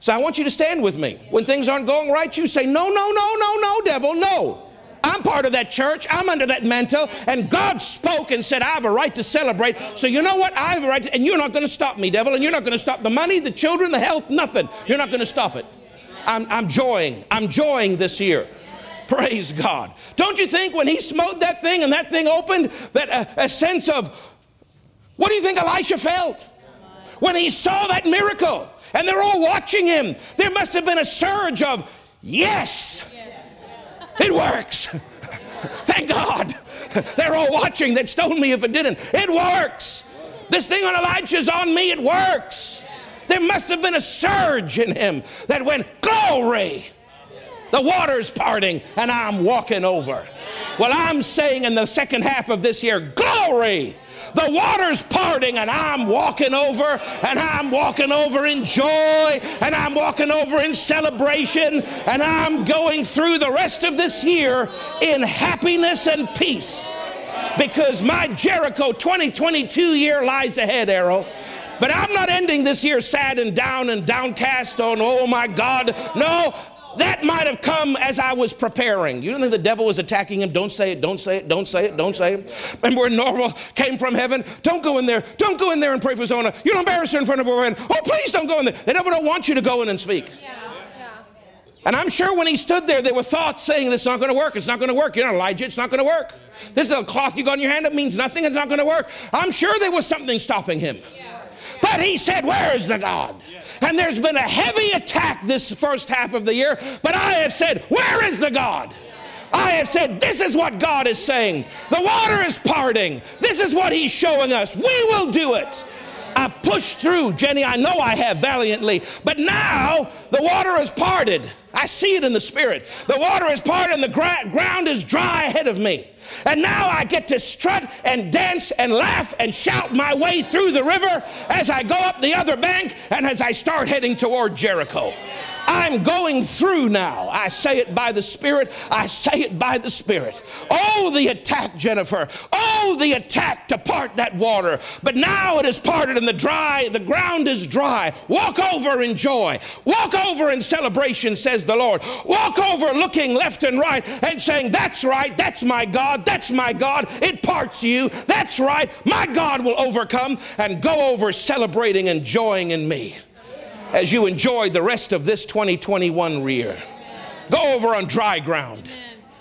So I want you to stand with me. When things aren't going right, you say, No, no, no, no, no, devil, no. I'm part of that church. I'm under that mantle. And God spoke and said, I have a right to celebrate. So you know what? I have a right to, and you're not going to stop me, devil. And you're not going to stop the money, the children, the health, nothing. You're not going to stop it. I'm, I'm joying. I'm joying this year. Praise God. Don't you think when he smote that thing and that thing opened, that a, a sense of, what do you think Elisha felt? When he saw that miracle and they're all watching him, there must have been a surge of, yes. It works. Thank God. They're all watching. They'd stone me if it didn't. It works. This thing on Elijah's on me. It works. There must have been a surge in him that went, Glory! The water's parting and I'm walking over. Well, I'm saying in the second half of this year, Glory! The water's parting, and I'm walking over, and I'm walking over in joy, and I'm walking over in celebration, and I'm going through the rest of this year in happiness and peace. Because my Jericho 2022 year lies ahead, Errol. But I'm not ending this year sad and down and downcast on, oh my God. No, that might have come as I was preparing. You don't think the devil was attacking him? Don't say it, don't say it, don't say it, don't say it. Remember when Norvel came from heaven? Don't go in there, don't go in there and pray for Zona. You don't embarrass her in front of her friend. Oh, please don't go in there. The devil don't want you to go in and speak. Yeah. And I'm sure when he stood there, there were thoughts saying, This is not going to work. It's not going to work. You're not Elijah. It's not going to work. This is a cloth you got in your hand. It means nothing. It's not going to work. I'm sure there was something stopping him. But he said, Where is the God? And there's been a heavy attack this first half of the year, but I have said, Where is the God? I have said, This is what God is saying. The water is parting. This is what He's showing us. We will do it. I've pushed through, Jenny. I know I have valiantly, but now the water is parted. I see it in the spirit. The water is parted and the gra- ground is dry ahead of me. And now I get to strut and dance and laugh and shout my way through the river as I go up the other bank and as I start heading toward Jericho. I'm going through now. I say it by the Spirit. I say it by the Spirit. Oh, the attack, Jennifer. Oh, the attack to part that water. But now it is parted and the dry, the ground is dry. Walk over in joy. Walk over in celebration, says the Lord. Walk over looking left and right and saying, That's right. That's my God. That's my God. It parts you. That's right. My God will overcome and go over celebrating and joying in me as you enjoy the rest of this 2021 year. Go over on dry ground.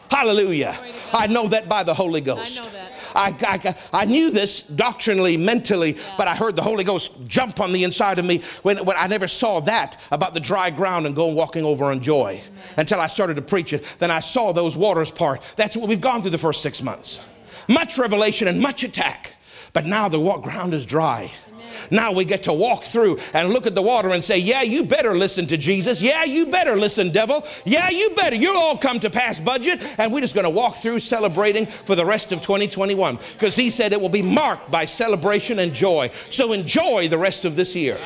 Hallelujah. I know that by the Holy Ghost. I, I, I, knew this doctrinally, mentally, but I heard the Holy Ghost jump on the inside of me when, when I never saw that about the dry ground and going walking over on joy until I started to preach it. Then I saw those waters part. That's what we've gone through the first six months. Much revelation and much attack. But now the ground is dry. Now we get to walk through and look at the water and say, Yeah, you better listen to Jesus. Yeah, you better listen, devil. Yeah, you better. You'll all come to pass budget. And we're just going to walk through celebrating for the rest of 2021 because he said it will be marked by celebration and joy. So enjoy the rest of this year.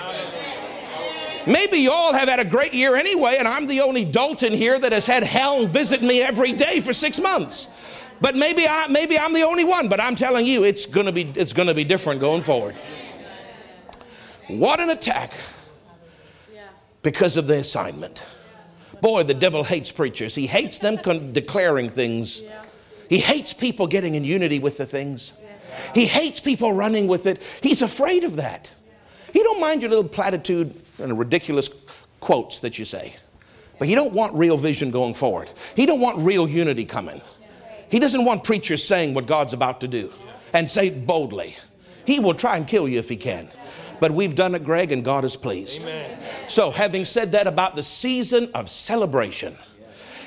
Maybe you all have had a great year anyway, and I'm the only dolt in here that has had hell visit me every day for six months. But maybe I maybe I'm the only one, but I'm telling you, it's gonna be it's gonna be different going forward. What an attack because of the assignment. Boy, the devil hates preachers. He hates them con- declaring things. He hates people getting in unity with the things. He hates people running with it. He's afraid of that. He don't mind your little platitude and ridiculous quotes that you say. But he don't want real vision going forward. He don't want real unity coming. He doesn't want preachers saying what God's about to do and say it boldly. He will try and kill you if he can. But we've done it, Greg, and God is pleased. Amen. So, having said that about the season of celebration,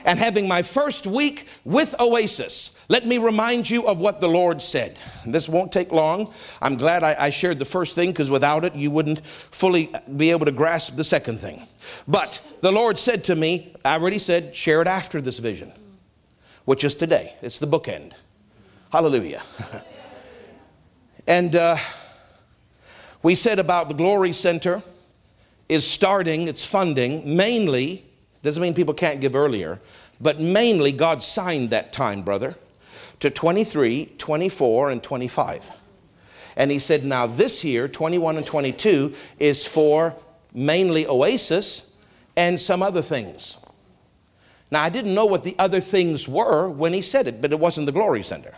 and having my first week with Oasis, let me remind you of what the Lord said. This won't take long. I'm glad I, I shared the first thing because without it, you wouldn't fully be able to grasp the second thing. But the Lord said to me, I already said, share it after this vision, which is today. It's the bookend. Hallelujah. and, uh, we said about the Glory Center is starting its funding mainly, doesn't mean people can't give earlier, but mainly God signed that time, brother, to 23, 24, and 25. And he said, now this year, 21 and 22, is for mainly Oasis and some other things. Now, I didn't know what the other things were when he said it, but it wasn't the Glory Center.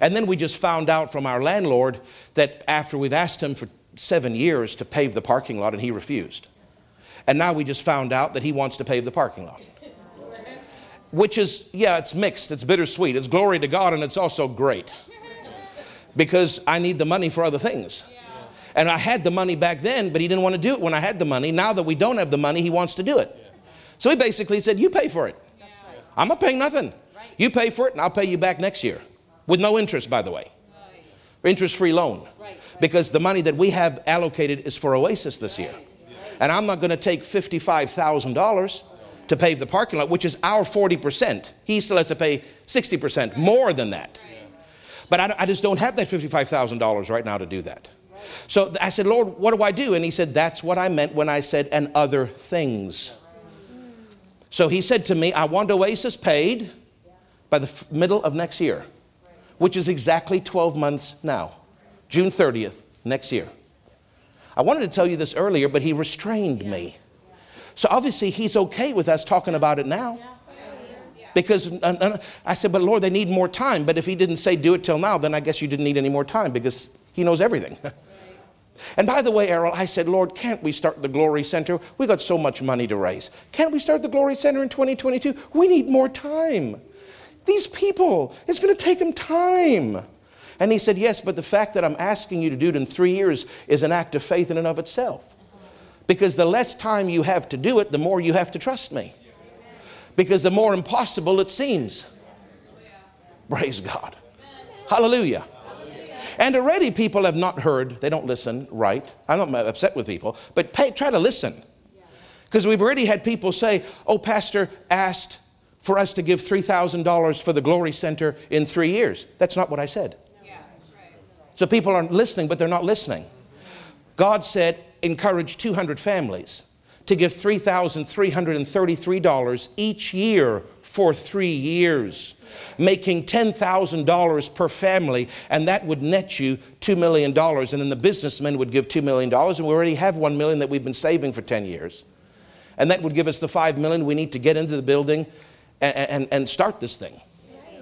And then we just found out from our landlord that after we've asked him for seven years to pave the parking lot and he refused. And now we just found out that he wants to pave the parking lot. Which is, yeah, it's mixed, it's bittersweet. It's glory to God and it's also great. Because I need the money for other things. And I had the money back then, but he didn't want to do it when I had the money. Now that we don't have the money, he wants to do it. So he basically said, You pay for it. I'm not paying nothing. You pay for it, and I'll pay you back next year with no interest, by the way. Interest free loan. Because the money that we have allocated is for Oasis this year. And I'm not going to take $55,000 to pave the parking lot, which is our 40%. He still has to pay 60% more than that. But I, I just don't have that $55,000 right now to do that. So I said, Lord, what do I do? And he said, That's what I meant when I said, and other things. So he said to me, I want Oasis paid by the middle of next year, which is exactly 12 months now, June 30th next year. I wanted to tell you this earlier, but he restrained me. So obviously he's okay with us talking about it now. Because uh, uh, I said, but Lord, they need more time. But if he didn't say do it till now, then I guess you didn't need any more time because he knows everything. And by the way, Errol, I said, Lord, can't we start the Glory Center? We got so much money to raise. Can't we start the Glory Center in 2022? We need more time. These people, it's going to take them time. And he said, Yes, but the fact that I'm asking you to do it in three years is an act of faith in and of itself. Because the less time you have to do it, the more you have to trust me. Because the more impossible it seems. Praise God. Hallelujah. And already people have not heard, they don't listen right. I'm not upset with people, but pay, try to listen. Because we've already had people say, oh, Pastor asked for us to give $3,000 for the Glory Center in three years. That's not what I said. So people aren't listening, but they're not listening. God said, encourage 200 families to give $3,333 each year for three years, making $10,000 per family, and that would net you $2 million. And then the businessmen would give $2 million, and we already have 1 million that we've been saving for 10 years. And that would give us the 5 million we need to get into the building and, and, and start this thing.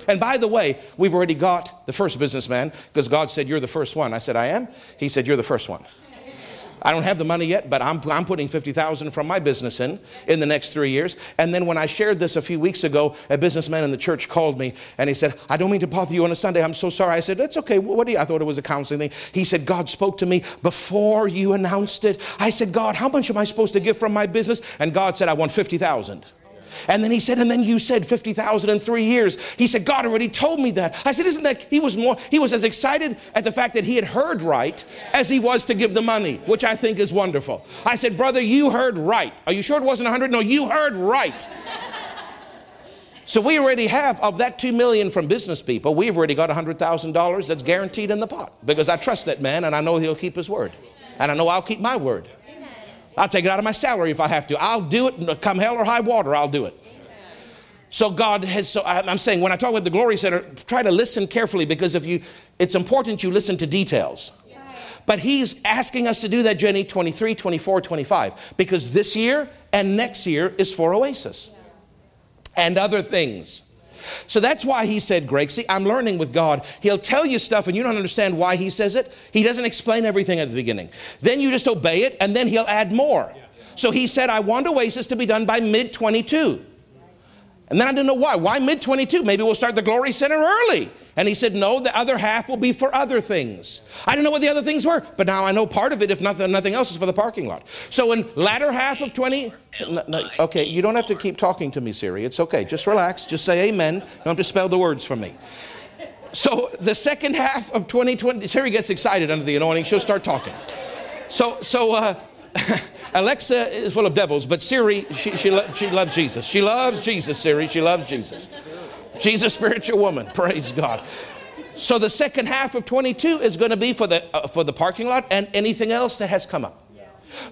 And by the way, we've already got the first businessman because God said, You're the first one. I said, I am. He said, You're the first one. I don't have the money yet, but I'm, I'm putting 50,000 from my business in in the next three years. And then when I shared this a few weeks ago, a businessman in the church called me and he said, I don't mean to bother you on a Sunday. I'm so sorry. I said, That's okay. What do you? I thought it was a counseling thing. He said, God spoke to me before you announced it. I said, God, how much am I supposed to give from my business? And God said, I want 50,000. And then he said, and then you said 50,000 in three years. He said, God already told me that. I said, isn't that, he was more, he was as excited at the fact that he had heard right as he was to give the money, which I think is wonderful. I said, brother, you heard right. Are you sure it wasn't 100? No, you heard right. So we already have of that 2 million from business people, we've already got $100,000 that's guaranteed in the pot because I trust that man and I know he'll keep his word. And I know I'll keep my word. I'll take it out of my salary if I have to. I'll do it, come hell or high water, I'll do it. So God has, so I'm saying when I talk about the Glory Center, try to listen carefully because if you, it's important you listen to details. But he's asking us to do that, Jenny, 23, 24, 25, because this year and next year is for Oasis and other things. So that's why he said, Greg, see, I'm learning with God. He'll tell you stuff and you don't understand why he says it. He doesn't explain everything at the beginning. Then you just obey it and then he'll add more. So he said, I want Oasis to be done by mid 22. And then I didn't know why. Why mid 22? Maybe we'll start the Glory Center early. And he said, No, the other half will be for other things. I didn't know what the other things were, but now I know part of it, if nothing, nothing else, is for the parking lot. So in latter half of 20, no, no, okay, you don't have to keep talking to me, Siri. It's okay. Just relax. Just say amen. You don't have to spell the words for me. So the second half of 2020, Siri gets excited under the anointing. She'll start talking. So, so, uh, Alexa is full of devils, but Siri, she, she, lo- she loves Jesus. She loves Jesus, Siri. She loves Jesus. She's a spiritual woman. Praise God. So the second half of 22 is going to be for the, uh, for the parking lot and anything else that has come up.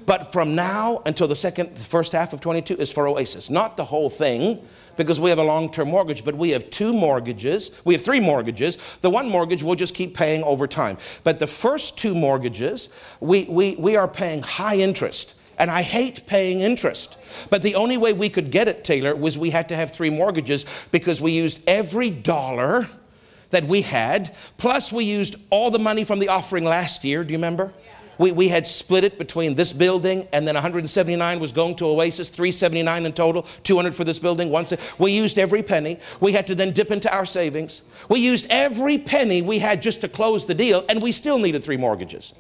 But from now until the second, the first half of 22 is for Oasis. Not the whole thing, because we have a long term mortgage, but we have two mortgages. We have three mortgages. The one mortgage we'll just keep paying over time. But the first two mortgages, we, we, we are paying high interest. And I hate paying interest. But the only way we could get it, Taylor, was we had to have three mortgages because we used every dollar that we had, plus we used all the money from the offering last year. Do you remember? We, we had split it between this building and then 179 was going to Oasis, 379 in total, 200 for this building. Once we used every penny. We had to then dip into our savings. We used every penny we had just to close the deal, and we still needed three mortgages.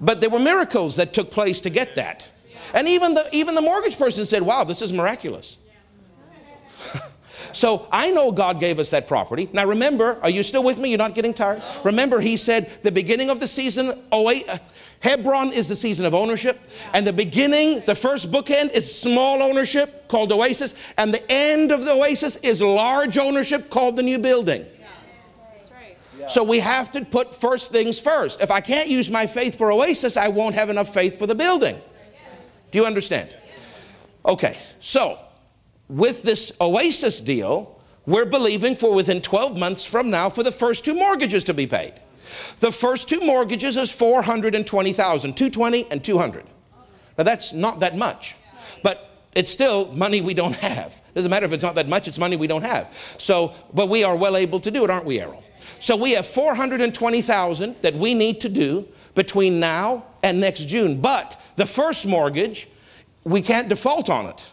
But there were miracles that took place to get that. And even the, even the mortgage person said, Wow, this is miraculous. so I know God gave us that property. Now remember, are you still with me? You're not getting tired? Remember, He said the beginning of the season, oh wait, uh, Hebron is the season of ownership. And the beginning, the first bookend is small ownership called Oasis. And the end of the Oasis is large ownership called the new building. So we have to put first things first. If I can't use my faith for Oasis, I won't have enough faith for the building. Do you understand? Okay, so with this Oasis deal, we're believing for within 12 months from now for the first two mortgages to be paid. The first two mortgages is 420,000, 220 and 200. Now that's not that much, but it's still money we don't have. Doesn't matter if it's not that much, it's money we don't have. So, but we are well able to do it, aren't we, Errol? So we have 420,000 that we need to do between now and next June. But the first mortgage, we can't default on it.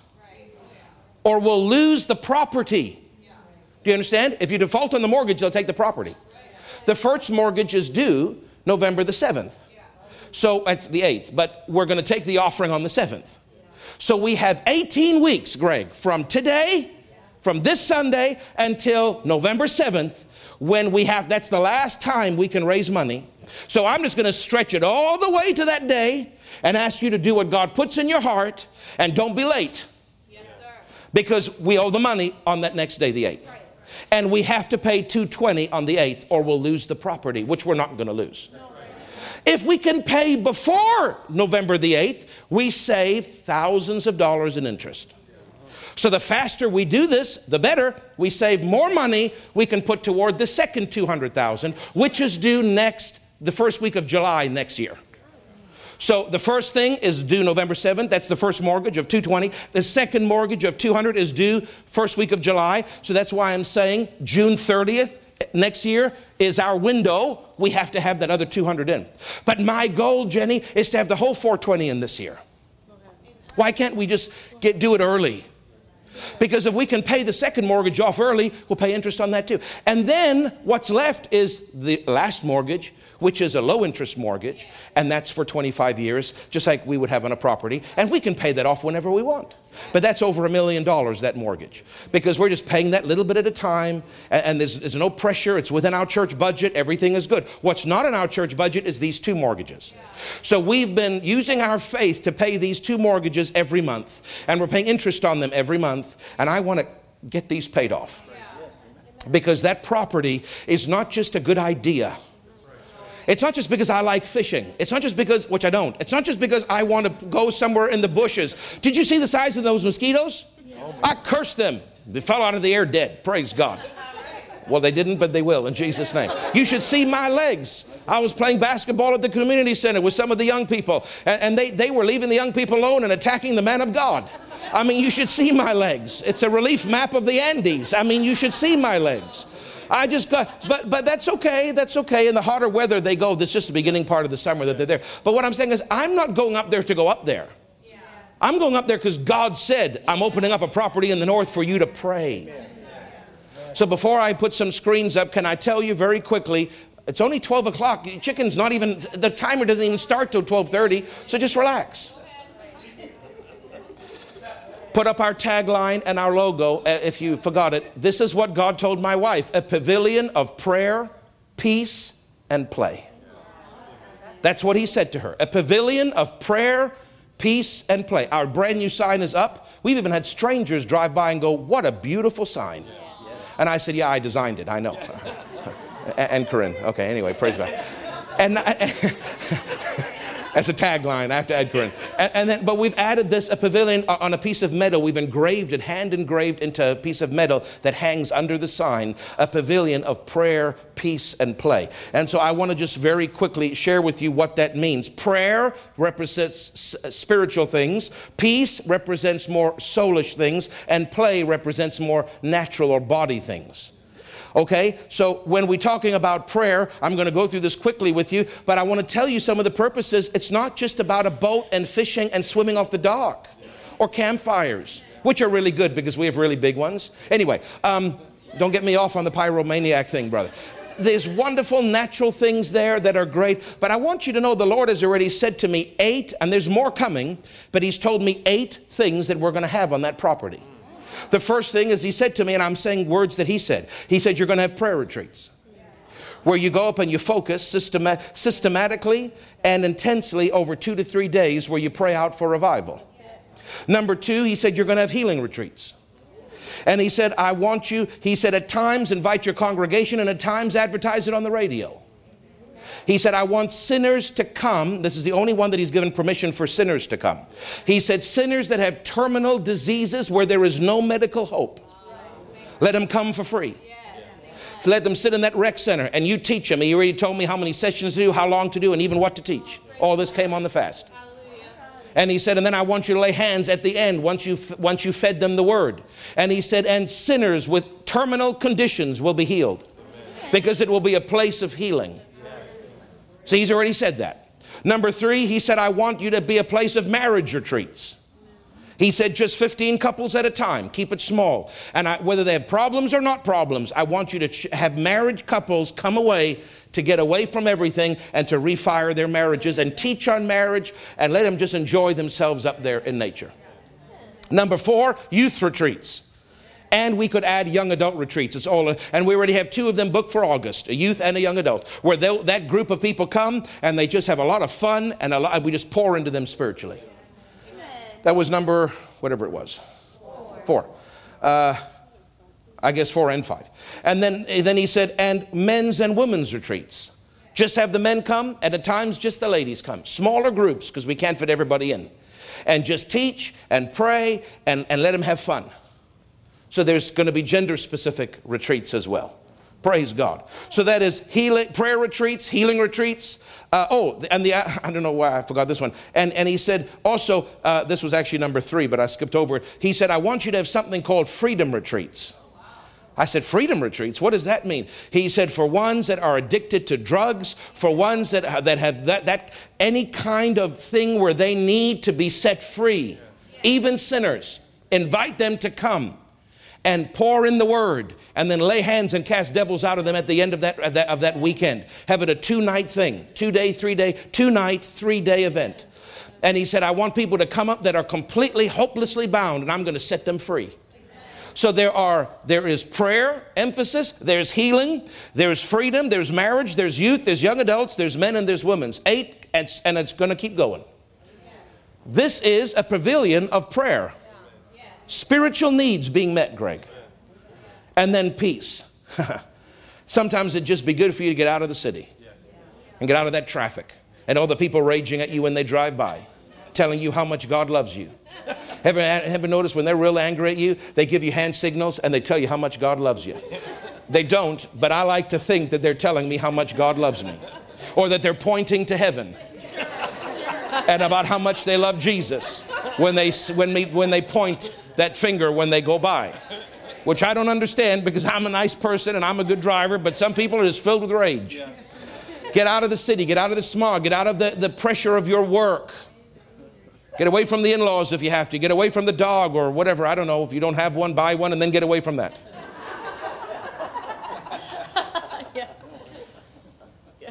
Or we'll lose the property. Do you understand? If you default on the mortgage, they'll take the property. The first mortgage is due November the 7th. So that's the 8th, but we're going to take the offering on the 7th. So we have 18 weeks, Greg, from today, from this Sunday until November 7th, when we have, that's the last time we can raise money. So I'm just going to stretch it all the way to that day and ask you to do what God puts in your heart and don't be late. Yes, because we owe the money on that next day, the 8th. Right. And we have to pay 220 on the 8th or we'll lose the property, which we're not going to lose. No. If we can pay before November the 8th, we save thousands of dollars in interest. So the faster we do this, the better. We save more money we can put toward the second 200,000, which is due next the first week of July next year. So the first thing is due November 7th. That's the first mortgage of 220. The second mortgage of 200 is due first week of July. So that's why I'm saying June 30th next year is our window. We have to have that other 200 in. But my goal, Jenny, is to have the whole 420 in this year. Why can't we just get do it early? Because if we can pay the second mortgage off early, we'll pay interest on that too. And then what's left is the last mortgage, which is a low interest mortgage, and that's for 25 years, just like we would have on a property. And we can pay that off whenever we want. But that's over a million dollars, that mortgage, because we're just paying that little bit at a time, and, and there's, there's, no pressure. It's within our church budget. Everything is good. What's not in our church budget is these two mortgages. So we've been using our faith to pay these two mortgages every month, and we're paying interest on them every month, and I want to get these paid off. Because that property is not just a good idea. It's not just because I like fishing. It's not just because, which I don't. It's not just because I want to go somewhere in the bushes. Did you see the size of those mosquitoes? I cursed them. They fell out of the air dead. Praise God. Well, they didn't, but they will in Jesus' name. You should see my legs. I was playing basketball at the community center with some of the young people, and, and they, they were leaving the young people alone and attacking the man of God. I mean, you should see my legs. It's a relief map of the Andes. I mean, you should see my legs. I just got, but, but that's okay. That's okay. In the hotter weather, they go. This is just the beginning part of the summer that they're there. But what I'm saying is, I'm not going up there to go up there. I'm going up there because God said, I'm opening up a property in the north for you to pray. So before I put some screens up, can I tell you very quickly, it's only 12 o'clock. Chicken's not even, the timer doesn't even start till 12.30, so just relax put up our tagline and our logo uh, if you forgot it. This is what God told my wife a pavilion of prayer, peace, and play. That's what He said to her a pavilion of prayer, peace, and play. Our brand new sign is up. We've even had strangers drive by and go, What a beautiful sign. And I said, Yeah, I designed it, I know. and Corinne. Okay, anyway, praise God. And. as a tagline. I have to add Corinne. And, and, then, but we've added this a pavilion on a piece of metal. We've engraved it, hand engraved into a piece of metal that hangs under the sign, a pavilion of prayer, peace, and play. And so I want to just very quickly share with you what that means. Prayer represents uh, spiritual things, peace represents more soulish things, and play represents more natural or body things. Okay? So when we're talking about prayer, I'm going to go through this quickly with you, but I want to tell you some of the purposes. It's not just about a boat and fishing and swimming off the dock or campfires, which are really good because we have really big ones. Anyway, um, don't get me off on the pyromaniac thing, brother. There's wonderful natural things there that are great, but I want you to know the Lord has already said to me eight, and there's more coming, but He's told me eight things that we're going to have on that property. The first thing is he said to me, and I'm saying words that he said. He said, You're going to have prayer retreats where you go up and you focus systematically and intensely over two to three days where you pray out for revival. Number two, he said, You're going to have healing retreats. And he said, I want you, he said, at times invite your congregation and at times advertise it on the radio. He said, I want sinners to come. This is the only one that he's given permission for sinners to come. He said, sinners that have terminal diseases where there is no medical hope. Let them come for free. So let them sit in that rec center and you teach them. He already told me how many sessions to do, how long to do, and even what to teach. All this came on the fast. And he said, and then I want you to lay hands at the end once you, once you fed them the word. And he said, and sinners with terminal conditions will be healed because it will be a place of healing. So he's already said that. Number three, he said, I want you to be a place of marriage retreats. He said, just 15 couples at a time, keep it small. And I, whether they have problems or not problems, I want you to ch- have married couples come away to get away from everything and to refire their marriages and teach on marriage and let them just enjoy themselves up there in nature. Number four, youth retreats. And we could add young adult retreats. It's all, and we already have two of them booked for August, a youth and a young adult, where that group of people come and they just have a lot of fun and a lot, we just pour into them spiritually. That was number, whatever it was. Four. Uh, I guess four and five. And then, then he said, and men's and women's retreats. Just have the men come, and at times just the ladies come. Smaller groups, because we can't fit everybody in. And just teach and pray and, and let them have fun. So there's going to be gender specific retreats as well. Praise God. So that is healing, prayer retreats, healing retreats. Uh, oh, and the, I don't know why I forgot this one. And, and he said also, uh, this was actually number three, but I skipped over it. He said, I want you to have something called freedom retreats. I said, freedom retreats? What does that mean? He said, for ones that are addicted to drugs, for ones that, that have that, that any kind of thing where they need to be set free, even sinners, invite them to come and pour in the word and then lay hands and cast devils out of them at the end of that, of that, of that weekend. Have it a two night thing, two day, three day, two night, three day event. And he said, I want people to come up that are completely hopelessly bound and I'm going to set them free. So there are there is prayer, emphasis, there's healing, there's freedom, there's marriage, there's youth, there's young adults, there's men and there's women's. Eight and, and it's going to keep going. This is a pavilion of prayer. Spiritual needs being met, Greg. And then peace. Sometimes it'd just be good for you to get out of the city and get out of that traffic and all the people raging at you when they drive by, telling you how much God loves you. Ever, ever noticed when they're real angry at you, they give you hand signals and they tell you how much God loves you? They don't, but I like to think that they're telling me how much God loves me or that they're pointing to heaven and about how much they love Jesus when they, when, me, when they point that finger when they go by, which I don't understand because I'm a nice person and I'm a good driver, but some people are just filled with rage. Get out of the city, get out of the smog, get out of the, the pressure of your work. Get away from the in laws if you have to. Get away from the dog or whatever. I don't know. If you don't have one, buy one and then get away from that.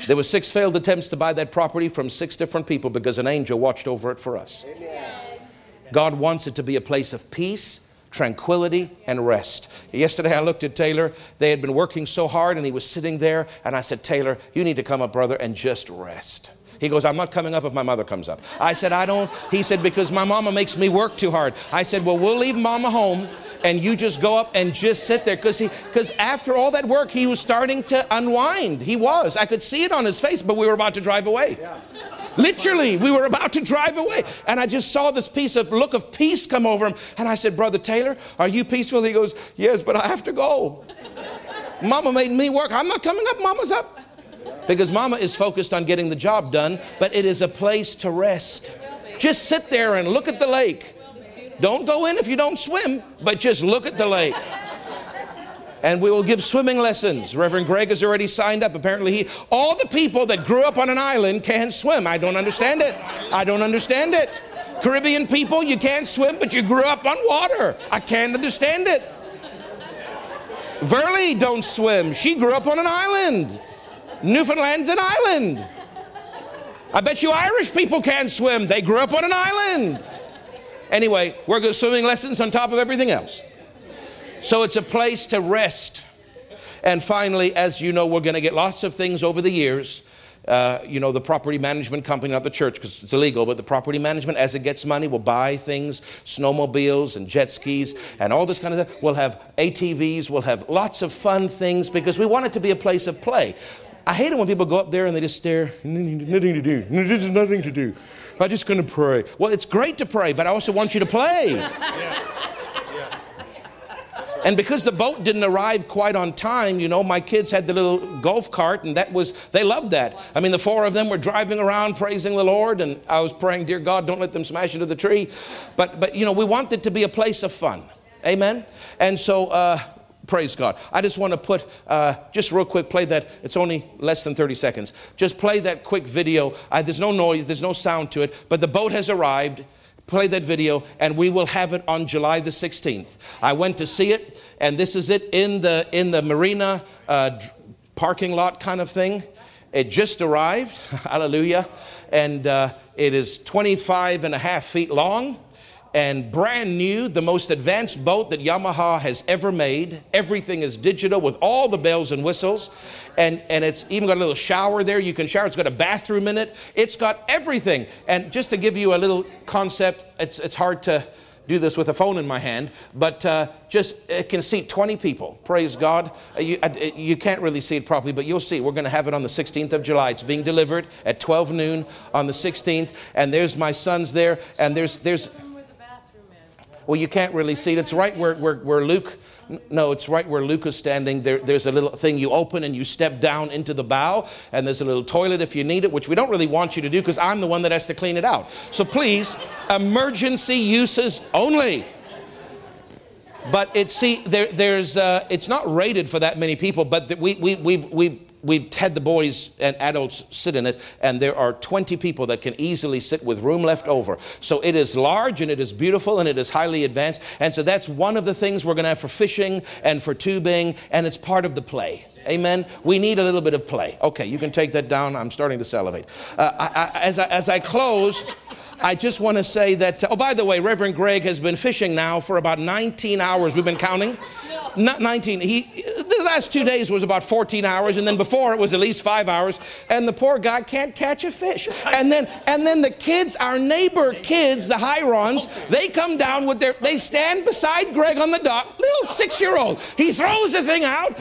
There were six failed attempts to buy that property from six different people because an angel watched over it for us. Amen. God wants it to be a place of peace, tranquility, and rest. Yesterday I looked at Taylor. They had been working so hard, and he was sitting there, and I said, Taylor, you need to come up, brother, and just rest. He goes, I'm not coming up if my mother comes up. I said, I don't. He said, because my mama makes me work too hard. I said, well, we'll leave mama home and you just go up and just sit there because because after all that work he was starting to unwind he was i could see it on his face but we were about to drive away yeah. Literally, we were about to drive away. And I just saw this piece of look of peace come over him. And I said, Brother Taylor, are you peaceful? He goes, Yes, but I have to go. Mama made me work. I'm not coming up, Mama's up. Because Mama is focused on getting the job done, but it is a place to rest. Just sit there and look at the lake. Don't go in if you don't swim, but just look at the lake and we will give swimming lessons. Reverend Greg has already signed up. Apparently, he, all the people that grew up on an island can't swim. I don't understand it. I don't understand it. Caribbean people, you can't swim, but you grew up on water. I can't understand it. Verley don't swim. She grew up on an island. Newfoundland's an island. I bet you Irish people can't swim. They grew up on an island. Anyway, we're going swimming lessons on top of everything else. So it's a place to rest. And finally, as you know, we're going to get lots of things over the years uh, you know, the property management company, not the church because it's illegal, but the property management, as it gets money, will buy things, snowmobiles and jet skis and all this kind of stuff. We'll have ATVs, we'll have lots of fun things because we want it to be a place of play. I hate it when people go up there and they just stare, nothing to do, nothing to do. I'm just going to pray. Well, it's great to pray, but I also want you to play. Yeah. And because the boat didn't arrive quite on time, you know, my kids had the little golf cart, and that was, they loved that. I mean, the four of them were driving around praising the Lord, and I was praying, Dear God, don't let them smash into the tree. But, but you know, we want it to be a place of fun. Amen? And so, uh, praise God. I just want to put, uh, just real quick, play that. It's only less than 30 seconds. Just play that quick video. Uh, there's no noise, there's no sound to it, but the boat has arrived play that video, and we will have it on July the 16th. I went to see it, and this is it in the in the marina uh, parking lot kind of thing. It just arrived, hallelujah, and uh, it is 25 and a half feet long and brand new, the most advanced boat that Yamaha has ever made. Everything is digital with all the bells and whistles. And, and it's even got a little shower there. You can shower. It's got a bathroom in it. It's got everything. And just to give you a little concept, it's, it's hard to do this with a phone in my hand, but uh, just it can seat 20 people. Praise God. Uh, you, uh, you can't really see it properly, but you'll see. We're going to have it on the 16th of July. It's being delivered at 12 noon on the 16th, and there's my sons there, and there's there's well, you can't really see it. It's right where, where, where Luke, no, it's right where Luke is standing. There, there's a little thing you open and you step down into the bow, and there's a little toilet if you need it, which we don't really want you to do because I'm the one that has to clean it out. So please, emergency uses only. But it's see, there, there's uh, it's not rated for that many people, but we, we, we've, we've we've had the boys and adults sit in it, and there are 20 people that can easily sit with room left over. So it is large and it is beautiful and it is highly advanced. And so that's one of the things we're going to have for fishing and for tubing, and it's part of the play. Amen. We need a little bit of play. Okay, you can take that down. I'm starting to salivate. Uh, I, I, as, I, as I close, I just want to say that, oh, by the way, Reverend Greg has been fishing now for about 19 hours. We've been counting. Not 19. He, the last two days was about 14 hours, and then before it was at least five hours. And the poor guy can't catch a fish. And then, and then the kids, our neighbor kids, the Hirons, they come down with their, they stand beside Greg on the dock, little six-year-old. He throws the thing out,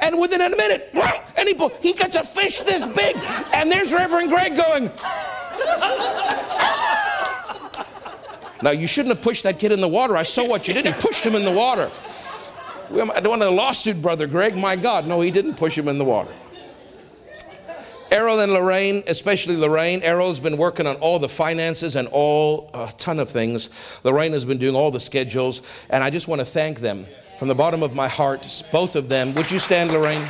and within a minute, and he, he gets a fish this big, and there's Reverend Greg going. Now, you shouldn't have pushed that kid in the water. I saw what you did. He pushed him in the water. I don't want a lawsuit, Brother Greg. My God, no, he didn't push him in the water. Errol and Lorraine, especially Lorraine, Errol's been working on all the finances and all a ton of things. Lorraine has been doing all the schedules, and I just want to thank them from the bottom of my heart, both of them. Would you stand, Lorraine?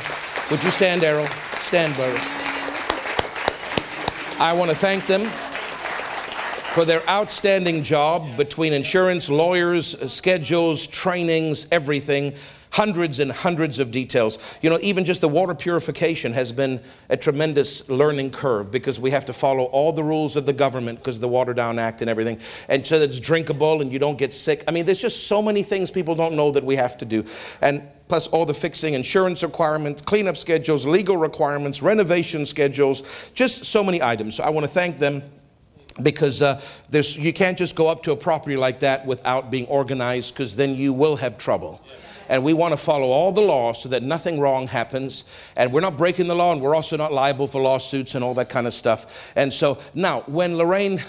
Would you stand, Errol? Stand, brother. I want to thank them for their outstanding job between insurance, lawyers, uh, schedules, trainings, everything. Hundreds and hundreds of details. You know, even just the water purification has been a tremendous learning curve because we have to follow all the rules of the government because of the Water Down Act and everything. And so that it's drinkable and you don't get sick. I mean, there's just so many things people don't know that we have to do. And plus all the fixing, insurance requirements, cleanup schedules, legal requirements, renovation schedules, just so many items. So I want to thank them because uh, you can't just go up to a property like that without being organized because then you will have trouble and we want to follow all the law so that nothing wrong happens and we're not breaking the law and we're also not liable for lawsuits and all that kind of stuff and so now when lorraine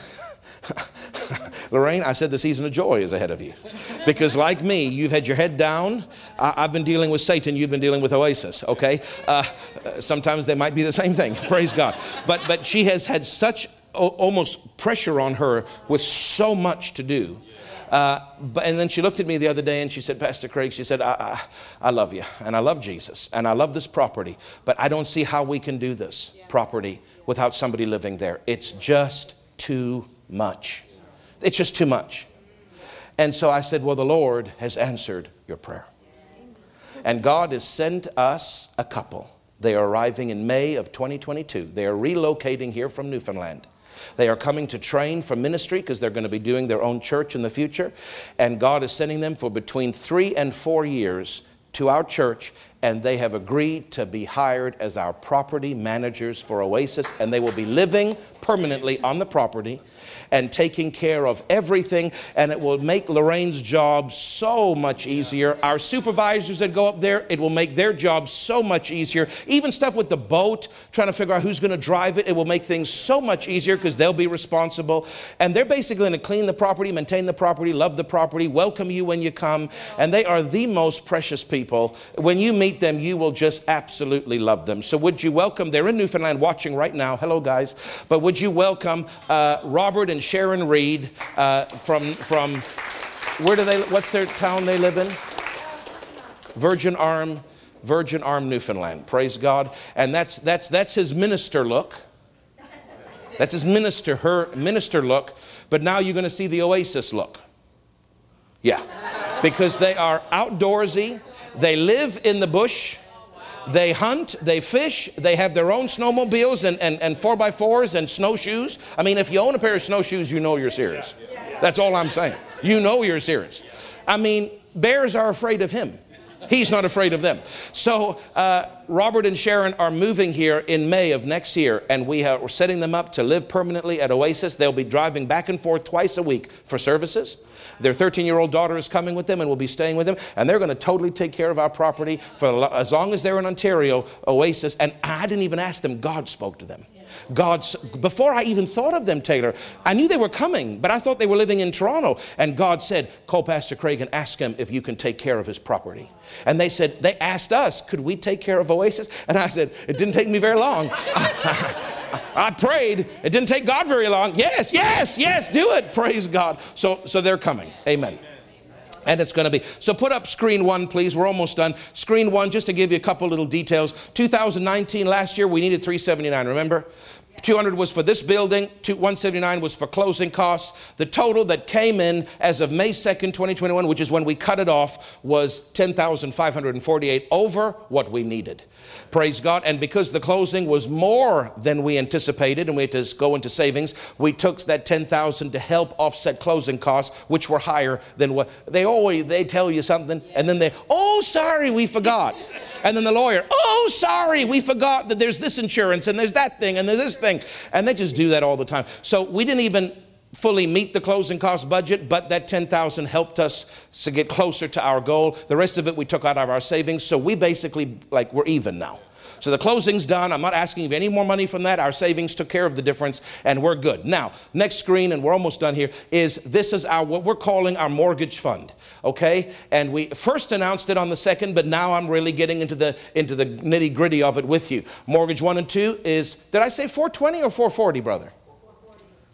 Lorraine, I said the season of joy is ahead of you. Because, like me, you've had your head down. I- have been dealing with Satan, you've been dealing with Oasis, okay? Uh, sometimes they might be the same thing, praise God. But, but she has had such almost pressure on her with so much to do. Uh, but, and then she looked at me the other day and she said, Pastor Craig, she said, I, I, I, love you and I love Jesus and I love this property, but I don't see how we can do this property without somebody living there. It's just too much. It's just too much. And so I said, Well, the Lord has answered your prayer. And God has sent us a couple. They are arriving in May of 2022. They are relocating here from Newfoundland. They are coming to train for ministry because they're going to be doing their own church in the future. And God is sending them for between three and four years to our church and they have agreed to be hired as our property managers for Oasis, and they will be living permanently on the property and taking care of everything, and it will make Lorraine's job so much easier. Our supervisors that go up there, it will make their job so much easier. Even stuff with the boat, trying to figure out who's going to drive it, it will make things so much easier because they'll be responsible. And they're basically going to clean the property, maintain the property, love the property, welcome you when you come, and they are the most precious people. When you meet them, you will just absolutely love them. So, would you welcome? They're in Newfoundland watching right now. Hello, guys. But would you welcome uh, Robert and Sharon Reed uh, from, from where do they, what's their town they live in? Virgin Arm, Virgin Arm, Newfoundland. Praise God. And that's, that's, that's his minister look. That's his minister, her minister look. But now you're going to see the Oasis look. Yeah. Because they are outdoorsy, they live in the bush. They hunt, they fish, they have their own snowmobiles and, and, and 4x4s and snowshoes. I mean, if you own a pair of snowshoes, you know you're serious. That's all I'm saying. You know you're serious. I mean, bears are afraid of him. He's not afraid of them. So, uh, Robert and Sharon are moving here in May of next year, and we are, setting them up to live permanently at Oasis. They'll be driving back and forth twice a week for services. Their 13 year old daughter is coming with them and will be staying with them, and they're going to totally take care of our property for as long as they're in Ontario, Oasis. And I didn't even ask them, God spoke to them. God's, before I even thought of them, Taylor, I knew they were coming, but I thought they were living in Toronto. And God said, Call Pastor Craig and ask him if you can take care of his property. And they said, They asked us, could we take care of Oasis? And I said, It didn't take me very long. I prayed. It didn't take God very long. Yes, yes, yes, do it. Praise God. So, so they're coming. Amen. And it's going to be. So put up screen one, please. We're almost done. Screen one, just to give you a couple little details. 2019, last year, we needed 379, remember? 200 was for this building, 179 was for closing costs. The total that came in as of May 2nd, 2021, which is when we cut it off, was 10,548 over what we needed. Praise God. And because the closing was more than we anticipated and we had to go into savings, we took that 10,000 to help offset closing costs, which were higher than what they always they tell you something and then they, "Oh, sorry, we forgot." And then the lawyer, "Oh, sorry, we forgot that there's this insurance and there's that thing and there's this thing." And they just do that all the time. So we didn't even fully meet the closing cost budget, but that 10,000 helped us to get closer to our goal. The rest of it we took out of our savings, so we basically like we're even now. So the closing's done. I'm not asking you any more money from that. Our savings took care of the difference and we're good. Now, next screen and we're almost done here is this is our what we're calling our mortgage fund, okay? And we first announced it on the second, but now I'm really getting into the into the nitty-gritty of it with you. Mortgage 1 and 2 is did I say 420 or 440, brother?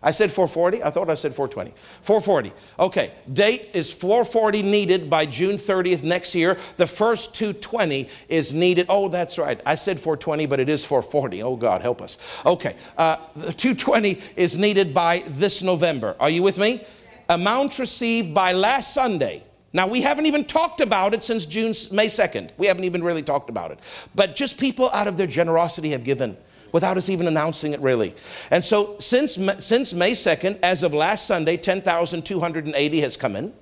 I said 440. I thought I said 420. 440. Okay. Date is 440 needed by June 30th next year. The first 220 is needed. Oh, that's right. I said 420, but it is 440. Oh, God, help us. Okay. Uh, the 220 is needed by this November. Are you with me? Amount received by last Sunday. Now, we haven't even talked about it since June, May 2nd. We haven't even really talked about it. But just people out of their generosity have given without us even announcing it really. And so since, since May 2nd, as of last Sunday, 10,280 has come in,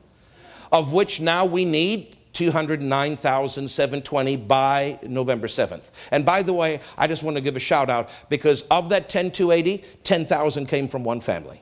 of which now we need 209,720 by November 7th. And by the way, I just want to give a shout out because of that 10,280, 10,000 came from one family.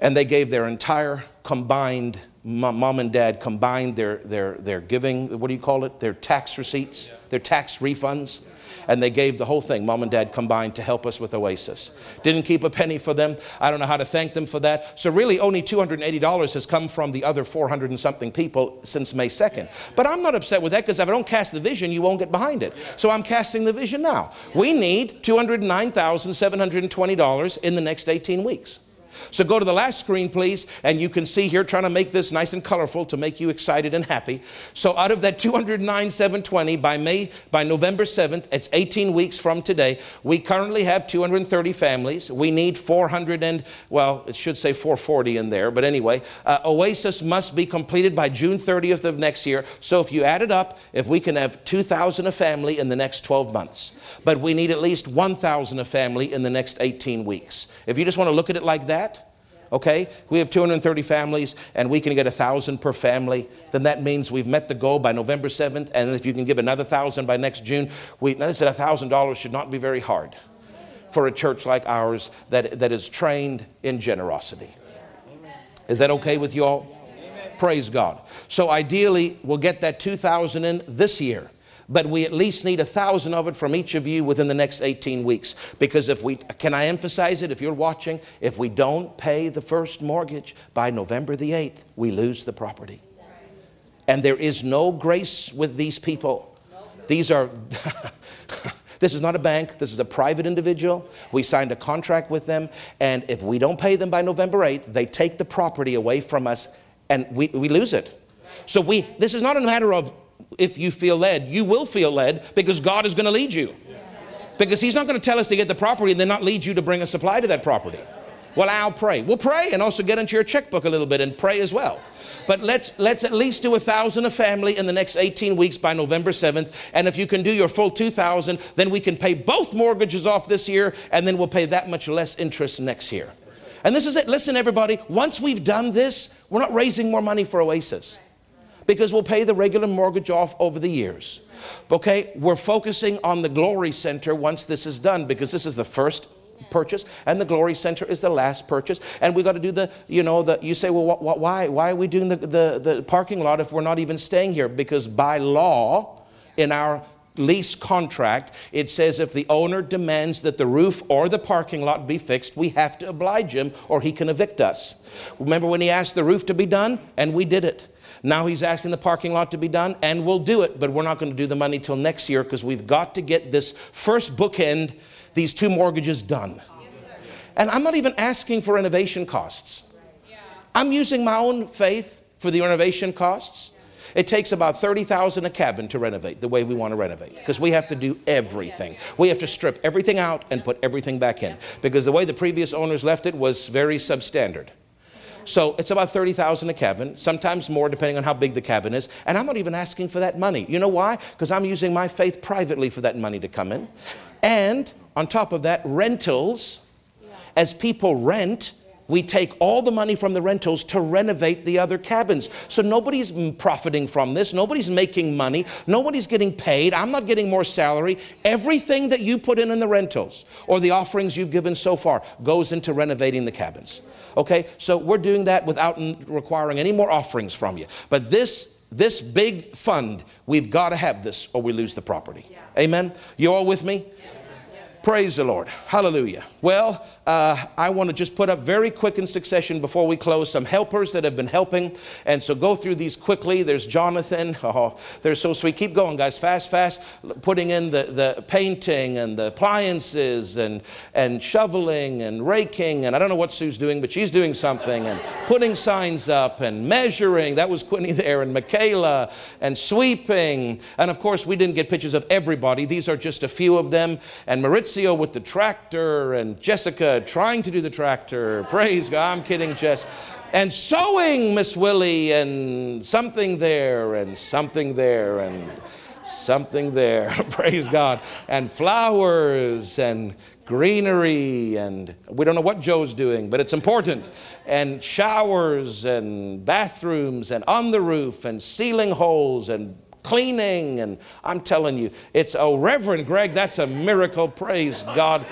And they gave their entire combined, mom and dad combined their, their, their giving, what do you call it? Their tax receipts, their tax refunds and they gave the whole thing, mom and dad combined, to help us with Oasis. Didn't keep a penny for them. I don't know how to thank them for that. So, really, only $280 has come from the other 400 and something people since May 2nd. But I'm not upset with that because if I don't cast the vision, you won't get behind it. So, I'm casting the vision now. We need $209,720 in the next 18 weeks. So go to the last screen, please, and you can see here, trying to make this nice and colorful to make you excited and happy. So out of that 209, 720 by May, by November 7th, it's 18 weeks from today. We currently have 230 families. We need 400 and, well, it should say 440 in there, but anyway, uh, Oasis must be completed by June 30th of next year. So if you add it up, if we can have 2,000 a family in the next 12 months, but we need at least 1,000 a family in the next 18 weeks. If you just want to look at it like that, okay? We have 230 families and we can get a thousand per family. Then that means we've met the goal by November 7th. And if you can give another thousand by next June, we, now said a thousand dollars should not be very hard for a church like ours that, that is trained in generosity. Is that okay with you all? Praise God. So ideally, we'll get that 2,000 in this year but we at least need a thousand of it from each of you within the next 18 weeks. Because if we, can I emphasize it if you're watching? If we don't pay the first mortgage by November the 8th, we lose the property. And there is no grace with these people. These are, this is not a bank, this is a private individual. We signed a contract with them, and if we don't pay them by November 8th, they take the property away from us and we, we lose it. So we, this is not a matter of if you feel led. You will feel led because God is going to lead you. Because He's not going to tell us to get the property and then not lead you to bring a supply to that property. Well, I'll pray. We'll pray and also get into your checkbook a little bit and pray as well. But let's let's at least do a thousand a family in the next 18 weeks by November 7th. And if you can do your full 2,000, then we can pay both mortgages off this year, and then we'll pay that much less interest next year. And this is it. Listen, everybody. Once we've done this, we're not raising more money for Oasis because we'll pay the regular mortgage off over the years. Okay, we're focusing on the Glory Center once this is done because this is the first purchase and the glory center is the last purchase and we got to do the you know the you say well what, what, why why are we doing the, the, the parking lot if we're not even staying here because by law in our lease contract, it says if the owner demands that the roof or the parking lot be fixed, we have to oblige him or he can evict us. Remember when he asked the roof to be done? And we did it. Now he's asking the parking lot to be done, and we'll do it, but we're not going to do the money till next year because we've got to get this first bookend, these two mortgages done. And I'm not even asking for renovation costs. I'm using my own faith for the renovation costs. It takes about 30,000 a cabin to renovate the way we want to renovate because we have to do everything. We have to strip everything out and put everything back in because the way the previous owners left it was very substandard. So it's about 30,000 a cabin, sometimes more depending on how big the cabin is. And I'm not even asking for that money. You know why? Because I'm using my faith privately for that money to come in. And on top of that, rentals. As people rent, we take all the money from the rentals to renovate the other cabins. So nobody's profiting from this. Nobody's making money. Nobody's getting paid. I'm not getting more salary. Everything that you put in in the rentals or the offerings you've given so far goes into renovating the cabins. Okay, so we're doing that without requiring any more offerings from you. But this, this big fund, we've got to have this or we lose the property. Yeah. Amen? You all with me? Yes. Praise the Lord. Hallelujah. Well, uh, I want to just put up very quick in succession before we close some helpers that have been helping. And so go through these quickly. There's Jonathan. Oh, they're so sweet. Keep going, guys. Fast, fast. Putting in the, the painting and the appliances and, and shoveling and raking. And I don't know what Sue's doing, but she's doing something. And putting signs up and measuring. That was Quinny there. And Michaela and sweeping. And of course, we didn't get pictures of everybody. These are just a few of them. And Maurizio with the tractor and Jessica trying to do the tractor. Praise God. I'm kidding, Jess. And sewing, Miss Willie, and something there, and something there, and something there. Praise God. And flowers, and greenery, and we don't know what Joe's doing, but it's important. And showers, and bathrooms, and on the roof, and ceiling holes, and cleaning. And I'm telling you, it's, oh, Reverend Greg, that's a miracle. Praise God.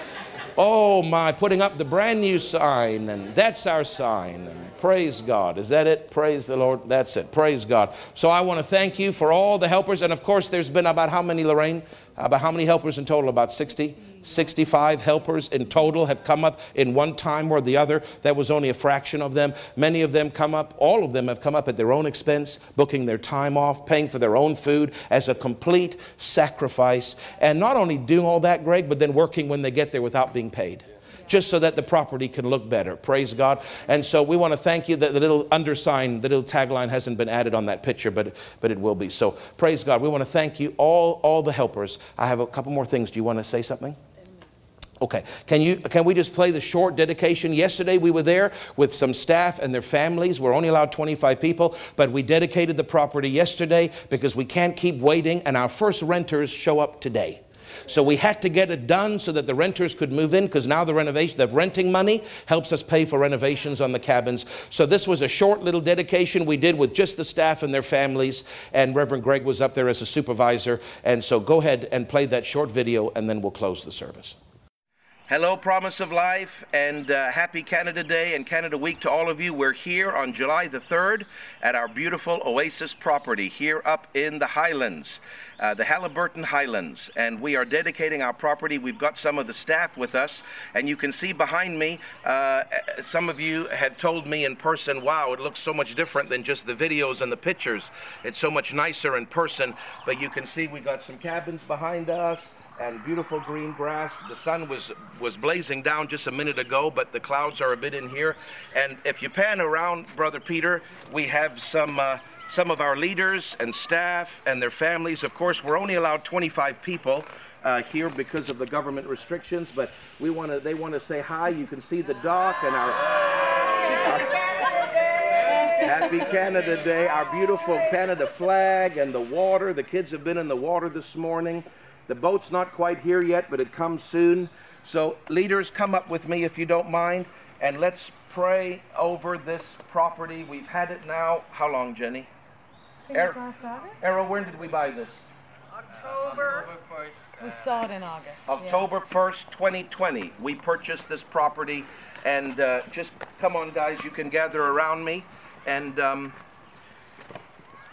Oh my, putting up the brand new sign, and that's our sign. And praise God. Is that it? Praise the Lord. That's it. Praise God. So I want to thank you for all the helpers. And of course, there's been about how many, Lorraine? About how many helpers in total? About 60? 65 helpers in total have come up in one time or the other. That was only a fraction of them. Many of them come up, all of them have come up at their own expense, booking their time off, paying for their own food as a complete sacrifice. And not only doing all that, Greg, but then working when they get there without being paid just so that the property can look better. Praise God. And so we want to thank you that the little undersign, the little tagline hasn't been added on that picture, but, but it will be. So praise God. We want to thank you, all, all the helpers. I have a couple more things. Do you want to say something? Okay, can, you, can we just play the short dedication? Yesterday we were there with some staff and their families. We're only allowed 25 people, but we dedicated the property yesterday because we can't keep waiting, and our first renters show up today. So we had to get it done so that the renters could move in because now the renovation, the renting money helps us pay for renovations on the cabins. So this was a short little dedication we did with just the staff and their families. And Reverend Greg was up there as a supervisor. And so go ahead and play that short video and then we'll close the service. Hello, Promise of Life, and uh, happy Canada Day and Canada Week to all of you. We're here on July the 3rd at our beautiful Oasis property here up in the Highlands, uh, the Haliburton Highlands, and we are dedicating our property. We've got some of the staff with us, and you can see behind me, uh, some of you had told me in person, wow, it looks so much different than just the videos and the pictures. It's so much nicer in person, but you can see we got some cabins behind us and beautiful green grass. The sun was was blazing down just a minute ago, but the clouds are a bit in here. And if you pan around, Brother Peter, we have some. Uh, some of our leaders and staff and their families. Of course, we're only allowed 25 people uh, here because of the government restrictions, but we want to. They want to say hi. You can see the dock and our, our Happy Canada Day, our beautiful Canada flag and the water. The kids have been in the water this morning. The boat's not quite here yet, but it comes soon. So, leaders, come up with me if you don't mind, and let's pray over this property. We've had it now, how long, Jenny? Er- last August. Errol, when did we buy this? October. October 1st. We saw it in August. October yeah. 1st, 2020. We purchased this property, and uh, just come on, guys, you can gather around me, and um,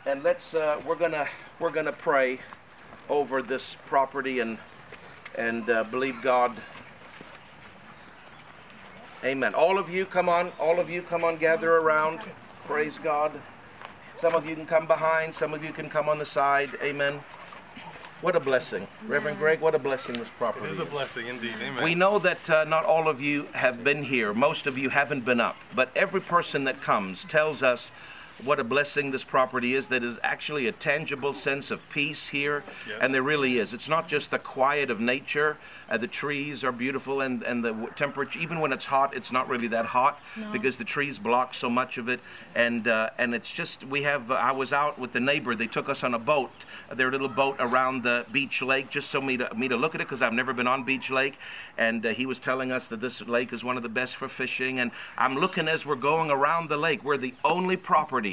and let's uh, we're gonna we're gonna pray over this property and and uh, believe God. Amen. All of you, come on. All of you, come on. Gather around. Praise God. Some of you can come behind. Some of you can come on the side. Amen. What a blessing. Reverend Greg, what a blessing this property It is a blessing indeed. Amen. We know that uh, not all of you have been here. Most of you haven't been up. But every person that comes tells us what a blessing this property is. That is actually a tangible sense of peace here, yes. and there really is. It's not just the quiet of nature. Uh, the trees are beautiful, and and the temperature. Even when it's hot, it's not really that hot no. because the trees block so much of it, and uh, and it's just we have. Uh, I was out with the neighbor. They took us on a boat, their little boat around the beach lake, just so me to me to look at it because I've never been on Beach Lake, and uh, he was telling us that this lake is one of the best for fishing. And I'm looking as we're going around the lake. We're the only property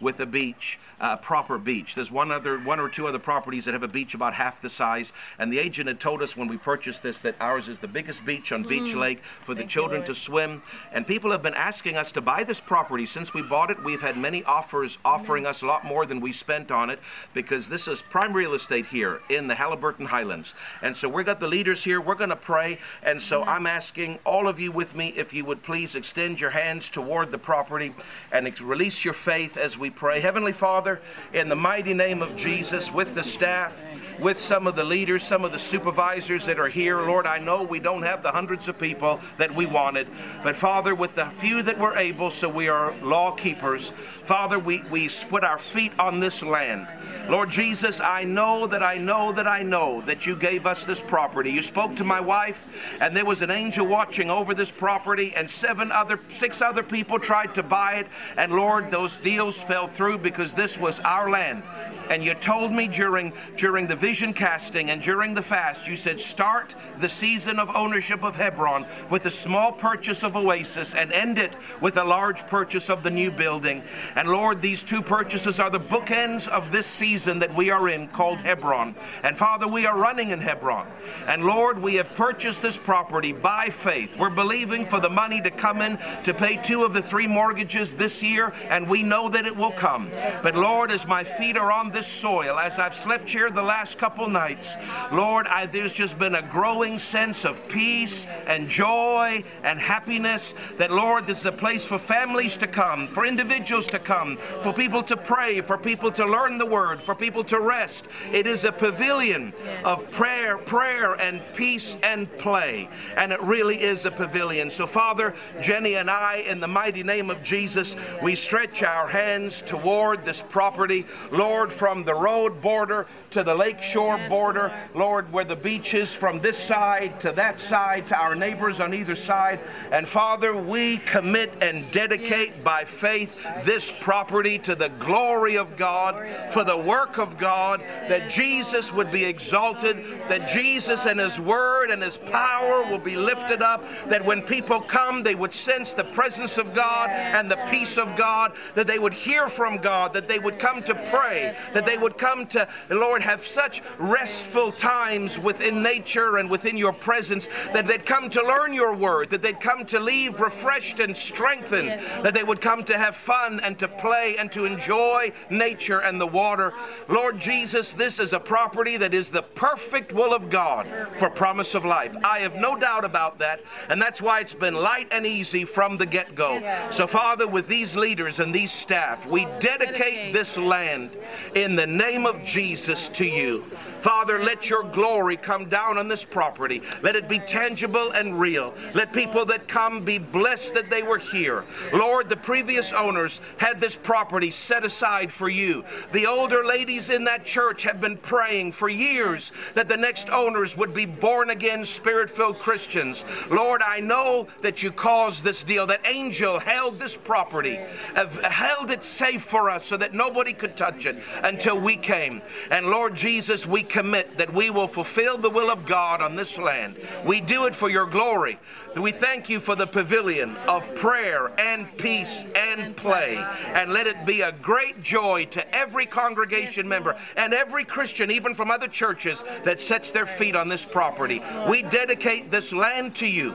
with a beach, uh, proper beach. There's one other, one or two other properties that have a beach about half the size. And the agent had told us when we purchased this that ours is the biggest beach on mm. Beach Lake for the children to swim. And people have been asking us to buy this property since we bought it. We've had many offers offering us a lot more than we spent on it because this is prime real estate here in the Haliburton Highlands. And so we've got the leaders here. We're going to pray. And so I'm asking all of you with me if you would please extend your hands toward the property and release your faith as we pray. Heavenly Father, in the mighty name of Jesus, with the staff, with some of the leaders, some of the supervisors that are here, Lord, I know we don't have the hundreds of people that we wanted, but Father, with the few that we're able, so we are law keepers, Father, we, we put our feet on this land. Lord Jesus, I know that I know that I know that you gave us this property. You spoke to my wife, and there was an angel watching over this property, and seven other, six other people tried to buy it. And Lord, those deals fell through because this was our land. And you told me during during the vision casting and during the fast, you said start the season of ownership of Hebron with a small purchase of Oasis and end it with a large purchase of the new building. And Lord, these two purchases are the bookends of this season that we are in called Hebron. And Father, we are running in Hebron. And Lord, we have purchased this property by faith. We're believing for the money to come in to pay two of the three mortgages this year, and we know that it will come. But Lord, as my feet are on this soil, as I've slept here the last couple nights, Lord, I, there's just been a growing sense of peace and joy and happiness that, Lord, this is a place for families to come, for individuals to come, for people to pray, for people to learn the word, for people to rest. It is a pavilion of prayer, prayer and peace and play. And it really is a pavilion. So, Father, Jenny and I, in the mighty name of Jesus, we stretch our hands toward this property. Lord, from the road border to the lake lakeshore border, Lord, where the beach is from this side to that side to our neighbors on either side. And Father, we commit and dedicate by faith this property to the glory of God, for the work of God, that Jesus would be exalted, that Jesus and His Word and His power will be lifted up, that when people come, they would sense the presence of God and the peace of God, that they would hear from God, that they would come to pray, that they would come to, Lord, have such restful times within nature and within your presence, that they'd come to learn your word, that they'd come to leave refreshed and strengthened, that they would come to have fun and to play and to enjoy nature and the water. Lord Jesus, this is a property that is the perfect will of God for promise of life. I have no doubt about that, and that's why it's been light and easy from the get go. So, Father, with these leaders and these staff, we dedicate this land in the name of Jesus to you. Claro. Father, let your glory come down on this property. Let it be tangible and real. Let people that come be blessed that they were here. Lord, the previous owners had this property set aside for you. The older ladies in that church have been praying for years that the next owners would be born again, spirit filled Christians. Lord, I know that you caused this deal, that angel held this property, held it safe for us so that nobody could touch it until we came. And Lord Jesus, we commit that we will fulfill the will of God on this land. We do it for your glory. We thank you for the pavilion of prayer and peace and play. And let it be a great joy to every congregation member and every Christian, even from other churches, that sets their feet on this property. We dedicate this land to you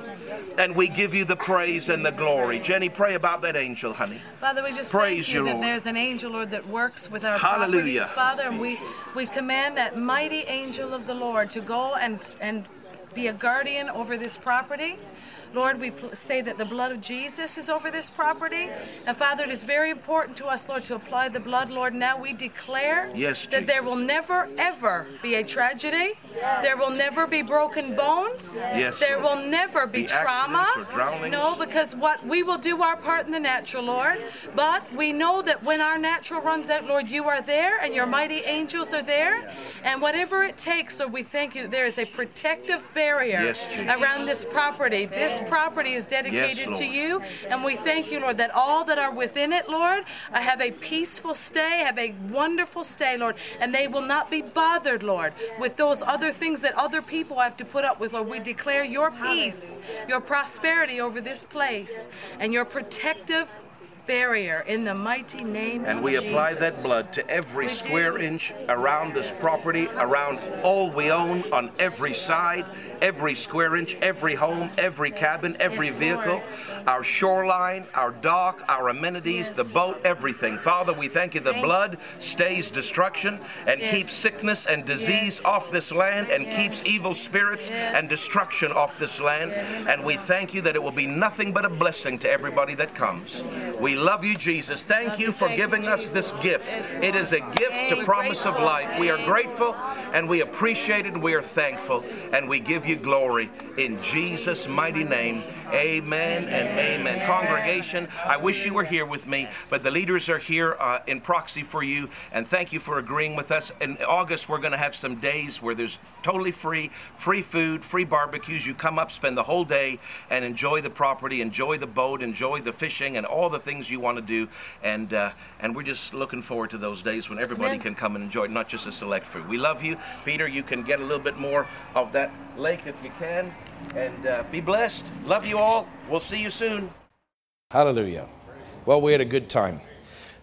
and we give you the praise and the glory. Jenny, pray about that angel, honey. Father, we just praise you, you that Lord. there's an angel, Lord, that works with our Hallelujah. properties, Father, and we, we command that mighty angel of the Lord to go and and be a guardian over this property. Lord, we say that the blood of Jesus is over this property. And Father, it is very important to us, Lord, to apply the blood. Lord, now we declare yes, that there will never, ever be a tragedy. Yes. There will never be broken bones. Yes, there Lord. will never be, be trauma. No, because what we will do our part in the natural, Lord. But we know that when our natural runs out, Lord, you are there and your mighty angels are there. And whatever it takes, Lord, we thank you. There is a protective barrier yes, around this property. This property is dedicated yes, to you. And we thank you, Lord, that all that are within it, Lord, have a peaceful stay, have a wonderful stay, Lord. And they will not be bothered, Lord, with those other things that other people have to put up with, Lord. We declare your peace, your prosperity over this place, and your protective barrier in the mighty name and we Jesus. apply that blood to every we square do. inch around this property around all we own on every side every square inch, every home, every cabin, every yes, vehicle, Lord. Our shoreline, our dock, our amenities, yes. the boat, everything. Father, we thank you. The thank blood stays destruction and yes. keeps sickness and disease off this land and keeps evil spirits and destruction off this land. And we thank you that it will be nothing but a blessing to everybody that comes. We love you, Jesus. Thank you for giving us this gift. It is a gift to promise of life. We are grateful and we appreciate it and we are thankful and we give you glory in Jesus' mighty name. Amen and amen. Congregation, I wish you were here with me, but the leaders are here uh, in proxy for you, and thank you for agreeing with us. In August, we're going to have some days where there's totally free, free food, free barbecues. You come up, spend the whole day, and enjoy the property, enjoy the boat, enjoy the fishing, and all the things you want to do. And uh, and we're just looking forward to those days when everybody Amen. can come and enjoy it, not just a select few. We love you, Peter. You can get a little bit more of that lake if you can. And uh, be blessed. Love you all. We'll see you soon. Hallelujah. Well, we had a good time.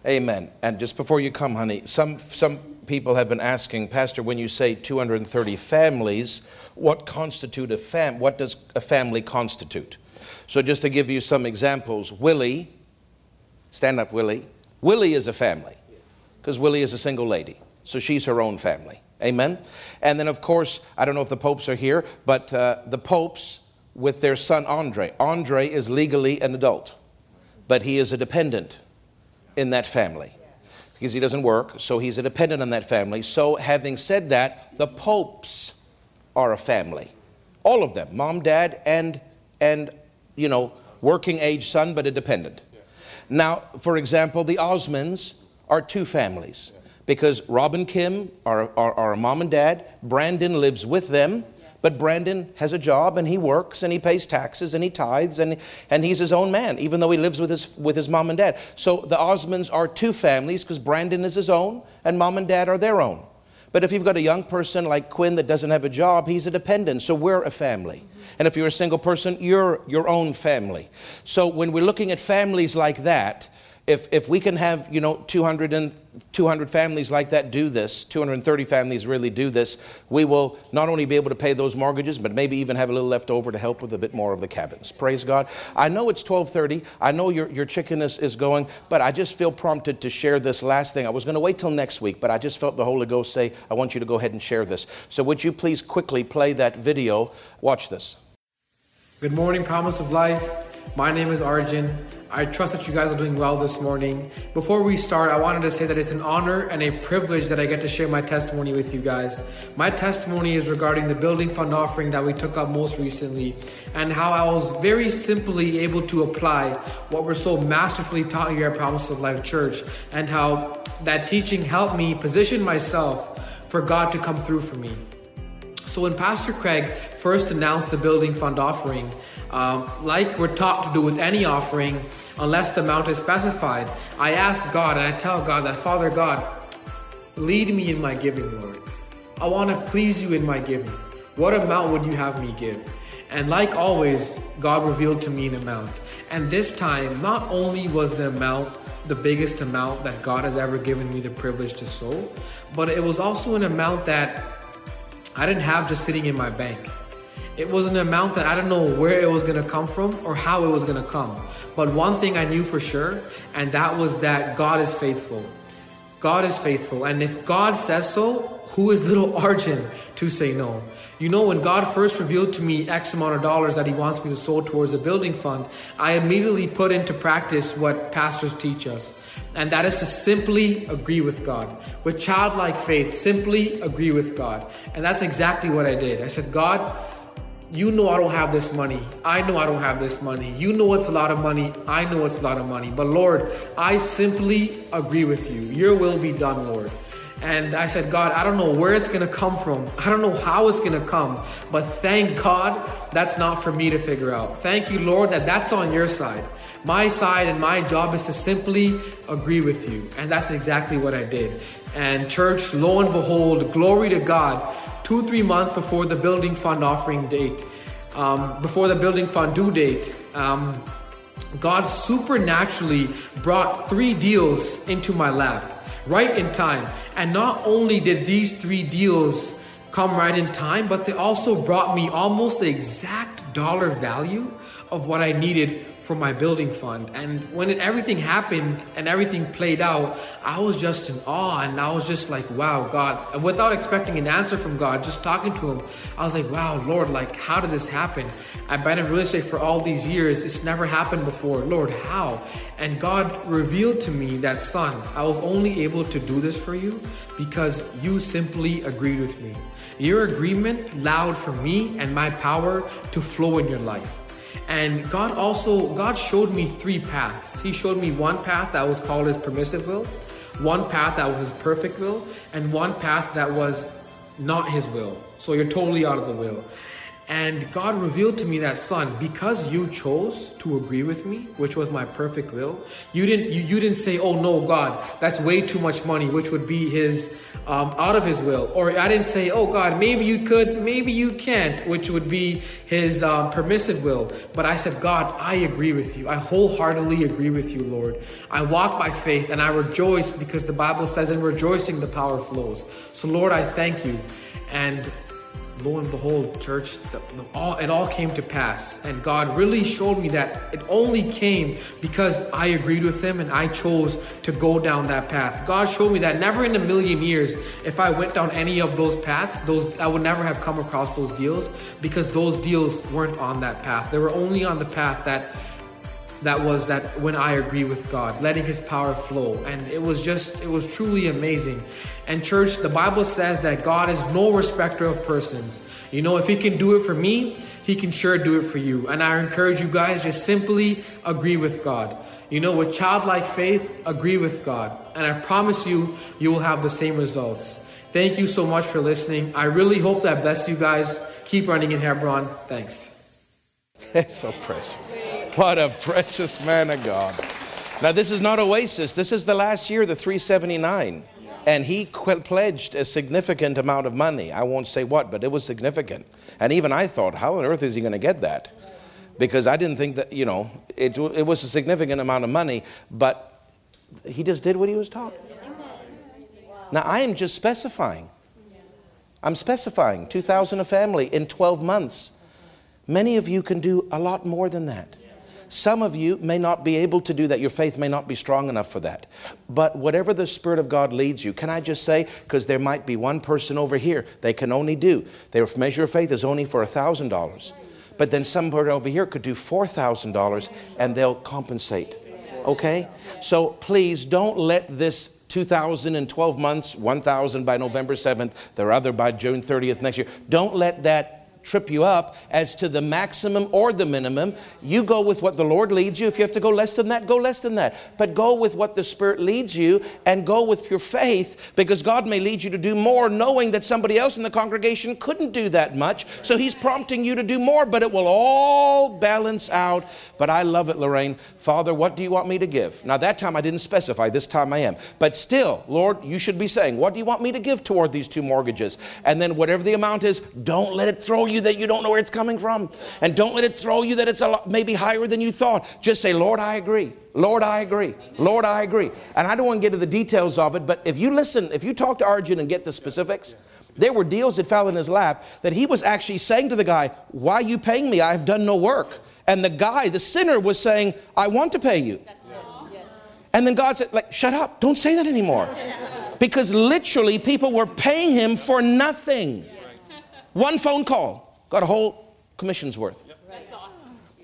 Amen. And just before you come, honey, some, some people have been asking, Pastor, when you say 230 families, what constitute a fam? What does a family constitute? So, just to give you some examples, Willie, stand up, Willie. Willie is a family because Willie is a single lady, so she's her own family. Amen. And then, of course, I don't know if the popes are here, but uh, the popes with their son Andre. Andre is legally an adult, but he is a dependent in that family because he doesn't work, so he's a dependent on that family. So, having said that, the popes are a family. All of them, mom, dad, and, and you know, working age son, but a dependent. Now, for example, the Osmonds are two families because Rob and Kim are, are, are a mom and dad. Brandon lives with them. But Brandon has a job and he works and he pays taxes and he tithes and, and he's his own man, even though he lives with his, with his mom and dad. So the Osmonds are two families because Brandon is his own and mom and dad are their own. But if you've got a young person like Quinn that doesn't have a job, he's a dependent. So we're a family. Mm-hmm. And if you're a single person, you're your own family. So when we're looking at families like that, if, if we can have, you know, 200, and, 200 families like that do this, 230 families really do this, we will not only be able to pay those mortgages, but maybe even have a little left over to help with a bit more of the cabins. Praise God. I know it's 1230. I know your, your chicken is, is going, but I just feel prompted to share this last thing. I was going to wait till next week, but I just felt the Holy Ghost say, I want you to go ahead and share this. So would you please quickly play that video? Watch this. Good morning, Promise of Life. My name is Arjun. I trust that you guys are doing well this morning. Before we start, I wanted to say that it's an honor and a privilege that I get to share my testimony with you guys. My testimony is regarding the building fund offering that we took up most recently and how I was very simply able to apply what we're so masterfully taught here at Promise of Life Church and how that teaching helped me position myself for God to come through for me. So when Pastor Craig first announced the building fund offering, um, like we're taught to do with any offering, unless the amount is specified. I ask God and I tell God that, Father God, lead me in my giving, Lord. I want to please you in my giving. What amount would you have me give? And like always, God revealed to me an amount. And this time, not only was the amount the biggest amount that God has ever given me the privilege to sow, but it was also an amount that I didn't have just sitting in my bank. It was an amount that I don't know where it was to come from or how it was to come. But one thing I knew for sure, and that was that God is faithful. God is faithful. And if God says so, who is little Arjun to say no? You know, when God first revealed to me X amount of dollars that He wants me to sow towards a building fund, I immediately put into practice what pastors teach us. And that is to simply agree with God. With childlike faith, simply agree with God. And that's exactly what I did. I said, God, you know I don't have this money. I know I don't have this money. You know it's a lot of money. I know it's a lot of money. But Lord, I simply agree with you. Your will be done, Lord. And I said, God, I don't know where it's going to come from. I don't know how it's going to come. But thank God that's not for me to figure out. Thank you, Lord, that that's on your side. My side and my job is to simply agree with you. And that's exactly what I did. And church, lo and behold, glory to God two, three months before the building fund offering date, um, before the building fund due date, um, God supernaturally brought three deals into my lap right in time. And not only did these three deals come right in time, but they also brought me almost the exact dollar value of what I needed for my building fund. And when it, everything happened and everything played out, I was just in awe and I was just like, wow, God. Without expecting an answer from God, just talking to Him, I was like, wow, Lord, like, how did this happen? I've been in real estate for all these years. It's never happened before. Lord, how? And God revealed to me that, son, I was only able to do this for you because you simply agreed with me. Your agreement allowed for me and my power to flow in your life. And God also, God showed me three paths. He showed me one path that was called his permissive will, one path that was his perfect will, and one path that was not his will. So you're totally out of the will. And God revealed to me that son, because you chose to agree with me, which was my perfect will, you didn't you, you didn't say, "Oh no, God, that's way too much money," which would be his um, out of his will, or I didn't say, "Oh God, maybe you could, maybe you can't," which would be his um, permissive will. But I said, "God, I agree with you. I wholeheartedly agree with you, Lord. I walk by faith and I rejoice because the Bible says, in rejoicing the power flows." So, Lord, I thank you, and lo and behold, church, the, the, all, it all came to pass. And God really showed me that it only came because I agreed with Him and I chose to go down that path. God showed me that never in a million years, if I went down any of those paths, those I would never have come across those deals because those deals weren't on that path. They were only on the path that that was that when I agree with God, letting His power flow. And it was just, it was truly amazing. And, church, the Bible says that God is no respecter of persons. You know, if He can do it for me, He can sure do it for you. And I encourage you guys just simply agree with God. You know, with childlike faith, agree with God. And I promise you, you will have the same results. Thank you so much for listening. I really hope that blessed you guys. Keep running in Hebron. Thanks. It's so precious. What a precious man of God. Now, this is not Oasis. This is the last year, the 379. And he qu- pledged a significant amount of money. I won't say what, but it was significant. And even I thought, how on earth is he going to get that? Because I didn't think that, you know, it, it was a significant amount of money, but he just did what he was taught. Now, I am just specifying. I'm specifying 2,000 a family in 12 months. Many of you can do a lot more than that. Some of you may not be able to do that. Your faith may not be strong enough for that. But whatever the Spirit of God leads you, can I just say, because there might be one person over here, they can only do, their measure of faith is only for $1,000. But then somebody over here could do $4,000 and they'll compensate. Okay? So please don't let this 2012 months, 1,000 by November 7th, the other by June 30th next year. Don't let that trip you up as to the maximum or the minimum. You go with what the Lord leads you. If you have to go less than that, go less than that. But go with what the Spirit leads you and go with your faith because God may lead you to do more, knowing that somebody else in the congregation couldn't do that much. So He's prompting you to do more, but it will all balance out. But I love it, Lorraine. Father, what do you want me to give? Now, that time I didn't specify, this time I am. But still, Lord, you should be saying, What do you want me to give toward these two mortgages? And then whatever the amount is, don't let it throw you that you don't know where it's coming from. And don't let it throw you that it's a lot, maybe higher than you thought. Just say, Lord, I agree. Lord, I agree. Lord, I agree. And I don't want to get to the details of it, but if you listen, if you talk to Arjun and get the specifics, there were deals that fell in his lap that he was actually saying to the guy, Why are you paying me? I have done no work. And the guy, the sinner, was saying, I want to pay you. And then God said, like, shut up, don't say that anymore. Because literally people were paying him for nothing. One phone call got a whole commission's worth.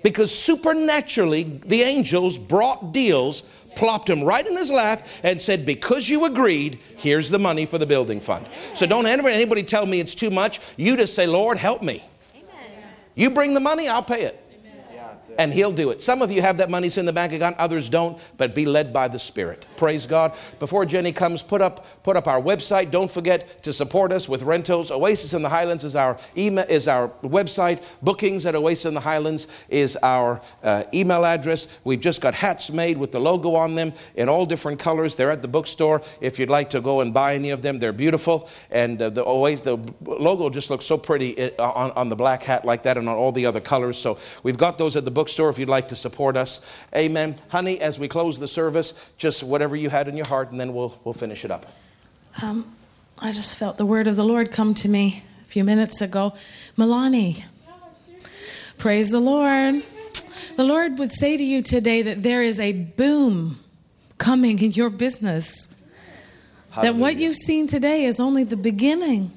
Because supernaturally, the angels brought deals, plopped him right in his lap, and said, Because you agreed, here's the money for the building fund. So don't ever anybody tell me it's too much. You just say, Lord, help me. You bring the money, I'll pay it and He'll do it. Some of you have that money in the bank account, others don't, but be led by the Spirit. Praise God. Before Jenny comes, put up, put up our website. Don't forget to support us with rentals. Oasis in the Highlands is our email, is our website. Bookings at Oasis in the Highlands is our uh, email address. We've just got hats made with the logo on them in all different colors. They're at the bookstore. If you'd like to go and buy any of them, they're beautiful. And uh, the always the logo just looks so pretty uh, on, on the black hat like that and on all the other colors. So we've got those at the bookstore if you'd like to support us. Amen. Honey, as we close the service, just whatever you had in your heart, and then we'll, we'll finish it up. Um, I just felt the word of the Lord come to me a few minutes ago. Milani, praise the Lord. The Lord would say to you today that there is a boom coming in your business. Hallelujah. That what you've seen today is only the beginning.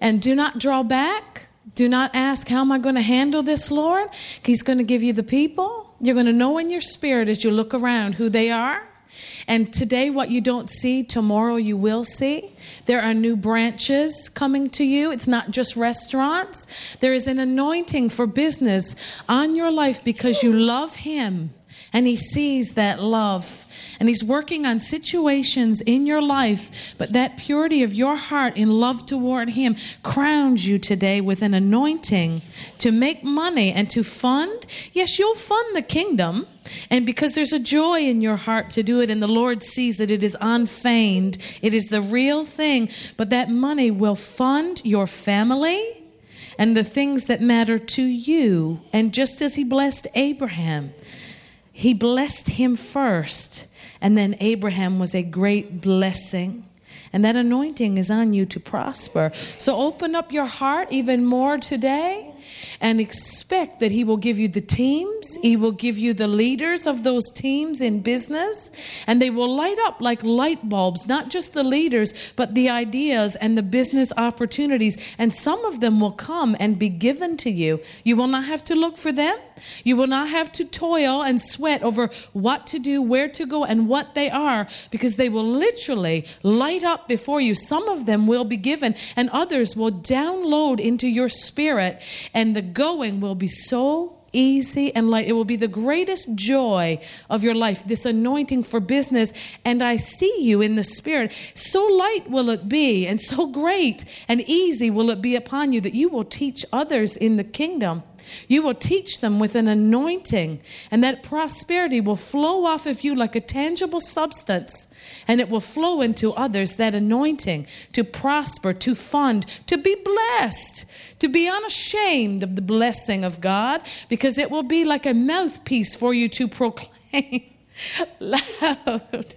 And do not draw back. Do not ask, How am I going to handle this, Lord? He's going to give you the people. You're going to know in your spirit as you look around who they are. And today, what you don't see, tomorrow you will see. There are new branches coming to you. It's not just restaurants. There is an anointing for business on your life because you love Him and He sees that love and He's working on situations in your life, but that purity of your heart in love toward Him crowns you today with an anointing to make money and to fund. Yes, you'll fund the kingdom. And because there's a joy in your heart to do it, and the Lord sees that it is unfeigned, it is the real thing, but that money will fund your family and the things that matter to you. And just as He blessed Abraham, He blessed him first. And then Abraham was a great blessing. And that anointing is on you to prosper. So open up your heart even more today and expect that He will give you the teams, He will give you the leaders of those teams in business, and they will light up like light bulbs, not just the leaders, but the ideas and the business opportunities. And some of them will come and be given to you. You will not have to look for them. You will not have to toil and sweat over what to do, where to go, and what they are, because they will literally light up before you. Some of them will be given, and others will download into your spirit, and the going will be so easy and light. It will be the greatest joy of your life, this anointing for business. And I see you in the Spirit. So light will it be, and so great and easy will it be upon you that you will teach others in the kingdom. You will teach them with an anointing, and that prosperity will flow off of you like a tangible substance, and it will flow into others that anointing to prosper, to fund, to be blessed, to be unashamed of the blessing of God, because it will be like a mouthpiece for you to proclaim loud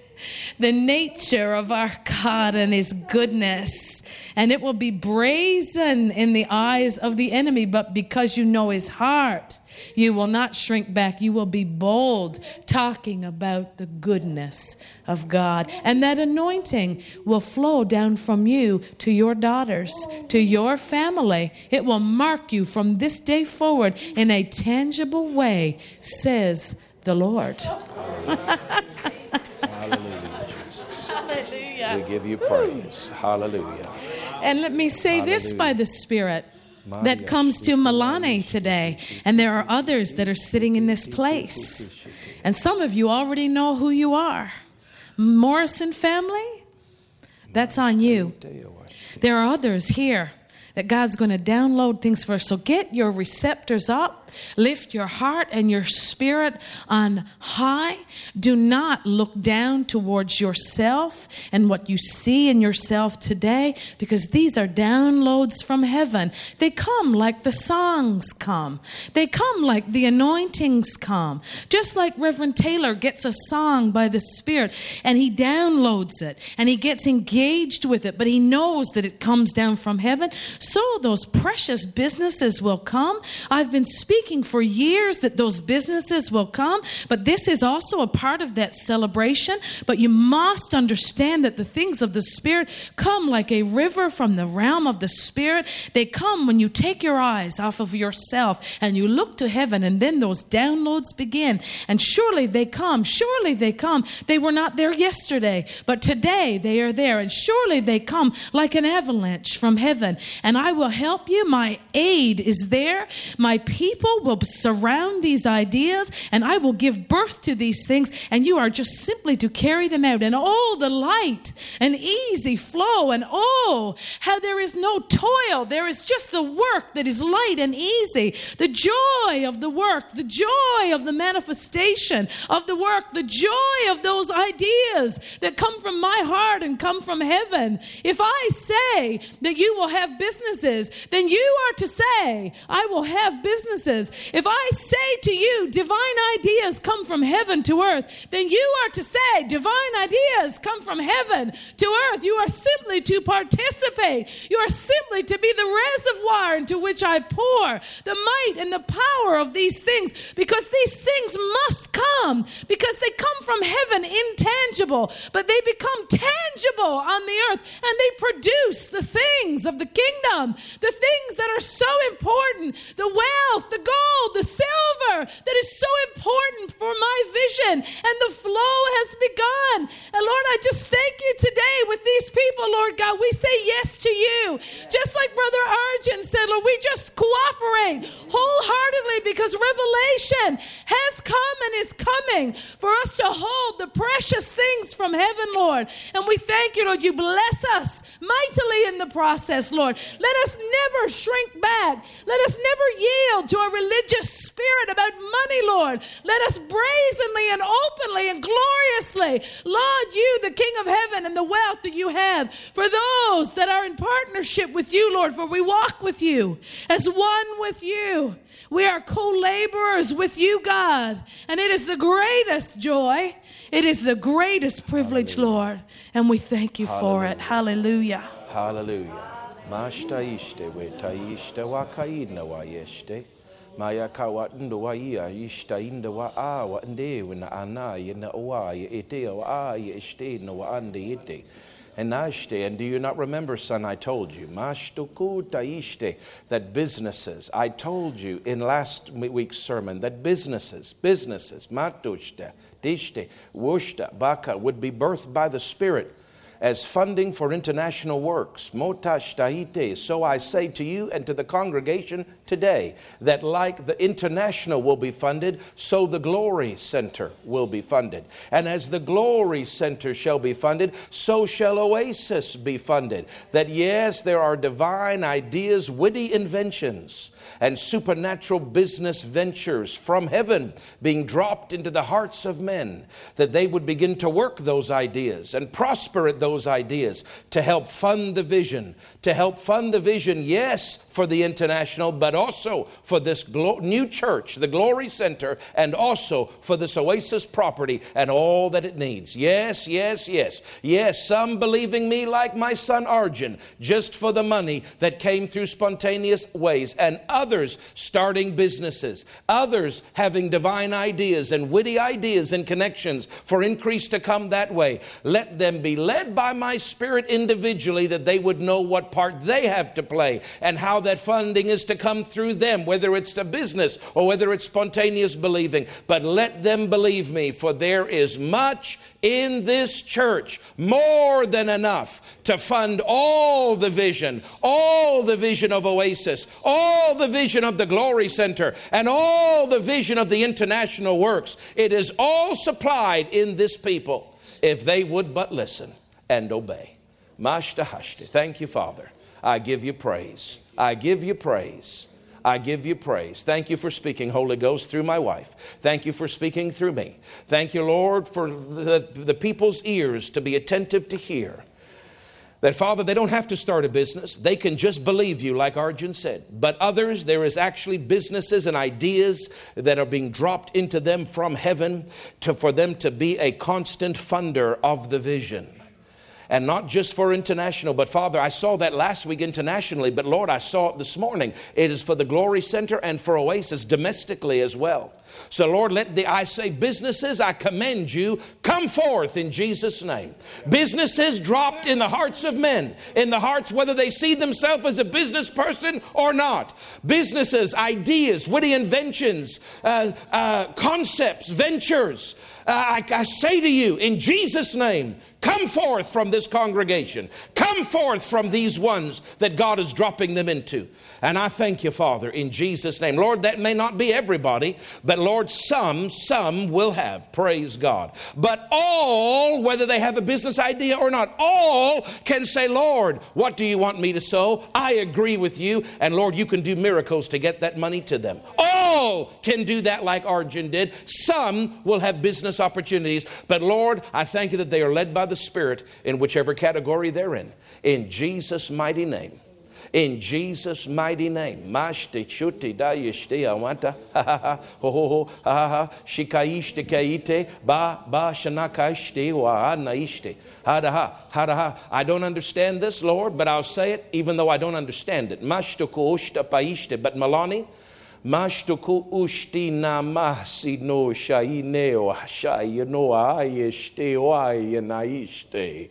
the nature of our God and His goodness. And it will be brazen in the eyes of the enemy, but because you know His heart, you will not shrink back. You will be bold, talking about the goodness of God. And that anointing will flow down from you to your daughters, to your family. It will mark you from this day forward in a tangible way, says the Lord. Hallelujah, Jesus. Hallelujah. We give you praise. Hallelujah. And let me say Hallelujah. this by the Spirit that comes to Milani today. And there are others that are sitting in this place. And some of you already know who you are. Morrison family, that's on you. Oh, there are others here that God's going to download things for. So get your receptors up Lift your heart and your spirit on high. Do not look down towards yourself and what you see in yourself today because these are downloads from heaven. They come like the songs come, they come like the anointings come. Just like Reverend Taylor gets a song by the Spirit and he downloads it and he gets engaged with it, but he knows that it comes down from heaven, so those precious businesses will come. I've been speaking speaking for years that those businesses will come, but this is also a part of that celebration. But you must understand that the things of the Spirit come like a river from the realm of the Spirit. They come when you take your eyes off of yourself and you look to heaven, and then those downloads begin. And surely they come, surely they come. They were not there yesterday, but today they are there, and surely they come like an avalanche from heaven. And I will help you. My aid is there. My people will surround these ideas and I will give birth to these things, and you are just simply to carry them out. And oh, the light and easy flow, and oh, how there is no toil. There is just the work that is light and easy. The joy of the work, the joy of the manifestation of the work, the joy of those ideas that come from my heart and come from heaven. If I say that you will have businesses, then you are to say, I will have businesses if I say to you, divine ideas come from heaven to earth, then you are to say, divine ideas come from heaven to earth. You are simply to participate. You are simply to be the reservoir into which I pour the might and the power of these things because these things must come because they come from heaven intangible, but they become tangible on the earth and they produce the things of the kingdom, the things that are so important the wealth, the gold the silver that is so important for my vision. And the flow has begun. And Lord, I just thank you today with these people, Lord God. We say yes to you. Just like Brother Arjun said, Lord, we just cooperate wholeheartedly because revelation has come and is coming for us to hold the precious things from heaven, Lord. And we thank you, Lord. You bless us mightily in the process, Lord. Let us never shrink back. Let us never yield to a religious spirit about money, Lord. Let us brazenly and openly and gloriously laud you, the King of heaven, and the wealth that you have for those that are in partnership with you, Lord, for we walk with you as one with you. We are co laborers with you, God. And it is the greatest joy. It is the greatest privilege, Hallelujah. Lord. And we thank you Hallelujah. for it. Hallelujah. Hallelujah. Mashta ishte we taishte wa kaina wa yeshte. Maya kawa ndo wa ia ishta inda wa a wa nde wina ana yena oa ye ete o a ye ishte no wa ande ete. And and do you not remember, son, I told you, mashtuku taishte, that businesses, I told you in last week's sermon, that businesses, businesses, matushte, dishte, wushta, baka, would be birthed by the Spirit as funding for international works. So I say to you and to the congregation today that like the international will be funded, so the Glory Center will be funded. And as the Glory Center shall be funded, so shall Oasis be funded. That yes, there are divine ideas, witty inventions and supernatural business ventures from heaven being dropped into the hearts of men, that they would begin to work those ideas and prosper at those ideas to help fund the vision, to help fund the vision, yes, for the international, but also for this glo- new church, the Glory Center, and also for this Oasis property and all that it needs. Yes, yes, yes. Yes, some believing me like my son Arjun, just for the money that came through spontaneous ways, and others starting businesses, others having divine ideas and witty ideas and connections for increase to come that way. Let them be led by my spirit individually that they would know what part they have to play and how that funding is to come through them, whether it's to business or whether it's spontaneous believing. But let them believe me, for there is much in this church, more than enough to fund all the vision, all the vision of Oasis, all the vision of the Glory Center, and all the vision of the international works. It is all supplied in this people if they would but listen and obey. Mashta hashti. Thank you, Father. I give you praise. I give you praise. I give you praise. Thank you for speaking, Holy Ghost, through my wife. Thank you for speaking through me. Thank you, Lord, for the, the people's ears to be attentive to hear. That, Father, they don't have to start a business. They can just believe you, like Arjun said. But others, there is actually businesses and ideas that are being dropped into them from heaven to, for them to be a constant funder of the vision and not just for international, but Father, I saw that last week internationally, but Lord, I saw it this morning. It is for the Glory Center and for Oasis domestically as well. So, Lord, let the I say businesses, I commend you, come forth in Jesus' name. Businesses dropped in the hearts of men, in the hearts whether they see themselves as a business person or not. Businesses, ideas, witty inventions, uh, uh, concepts, ventures. Uh, I, I say to you, in Jesus' name, come forth from this congregation. Come forth from these ones that God is dropping them into. And I thank you, Father, in Jesus' name. Lord, that may not be everybody, but Lord, some, some will have. Praise God. But all, whether they have a business idea or not, all can say, Lord, what do you want me to sow? I agree with you. And Lord, you can do miracles to get that money to them. All can do that like Arjun did. Some will have business opportunities. But Lord, I thank you that they are led by the Spirit in whichever category they're in. In Jesus' mighty name. In Jesus' mighty name. Mashte chuti da yishte awanta. Ha ha ha. Ho ho ho. Ha ha ha. Shikaishte kaite. Ba ba shanakaishte wa anaishte. Ha da ha. Ha da ha. I don't understand this, Lord, but I'll say it even though I don't understand it. Mashtuku ushta paishte. But Milani, Mashtuku ushti namasi no shaineo shayino ayeshte ayanaishte.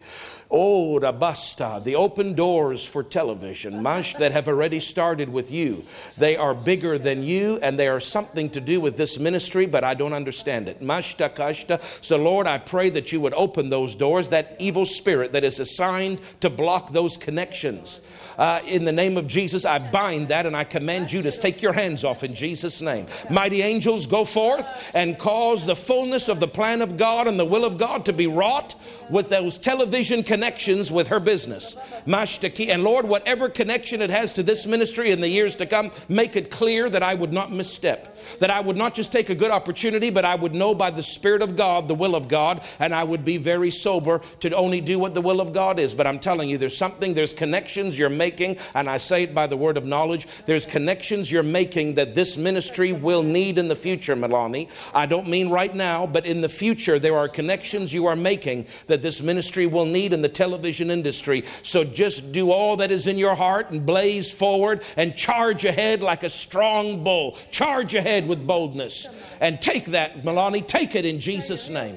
Oh, Rabasta, the open doors for television, Mash, that have already started with you. They are bigger than you and they are something to do with this ministry, but I don't understand it. Mashta Kashta. So, Lord, I pray that you would open those doors, that evil spirit that is assigned to block those connections. Uh, in the name of Jesus, I bind that and I command you to take your hands off in Jesus' name. Mighty angels, go forth and cause the fullness of the plan of God and the will of God to be wrought with those television connections with her business. And Lord, whatever connection it has to this ministry in the years to come, make it clear that I would not misstep. That I would not just take a good opportunity, but I would know by the Spirit of God the will of God, and I would be very sober to only do what the will of God is. But I'm telling you, there's something, there's connections you're making and I say it by the word of knowledge. There's connections you're making that this ministry will need in the future, Milani. I don't mean right now, but in the future, there are connections you are making that this ministry will need in the television industry. So just do all that is in your heart and blaze forward and charge ahead like a strong bull. Charge ahead with boldness. And take that, Milani, take it in Jesus' name.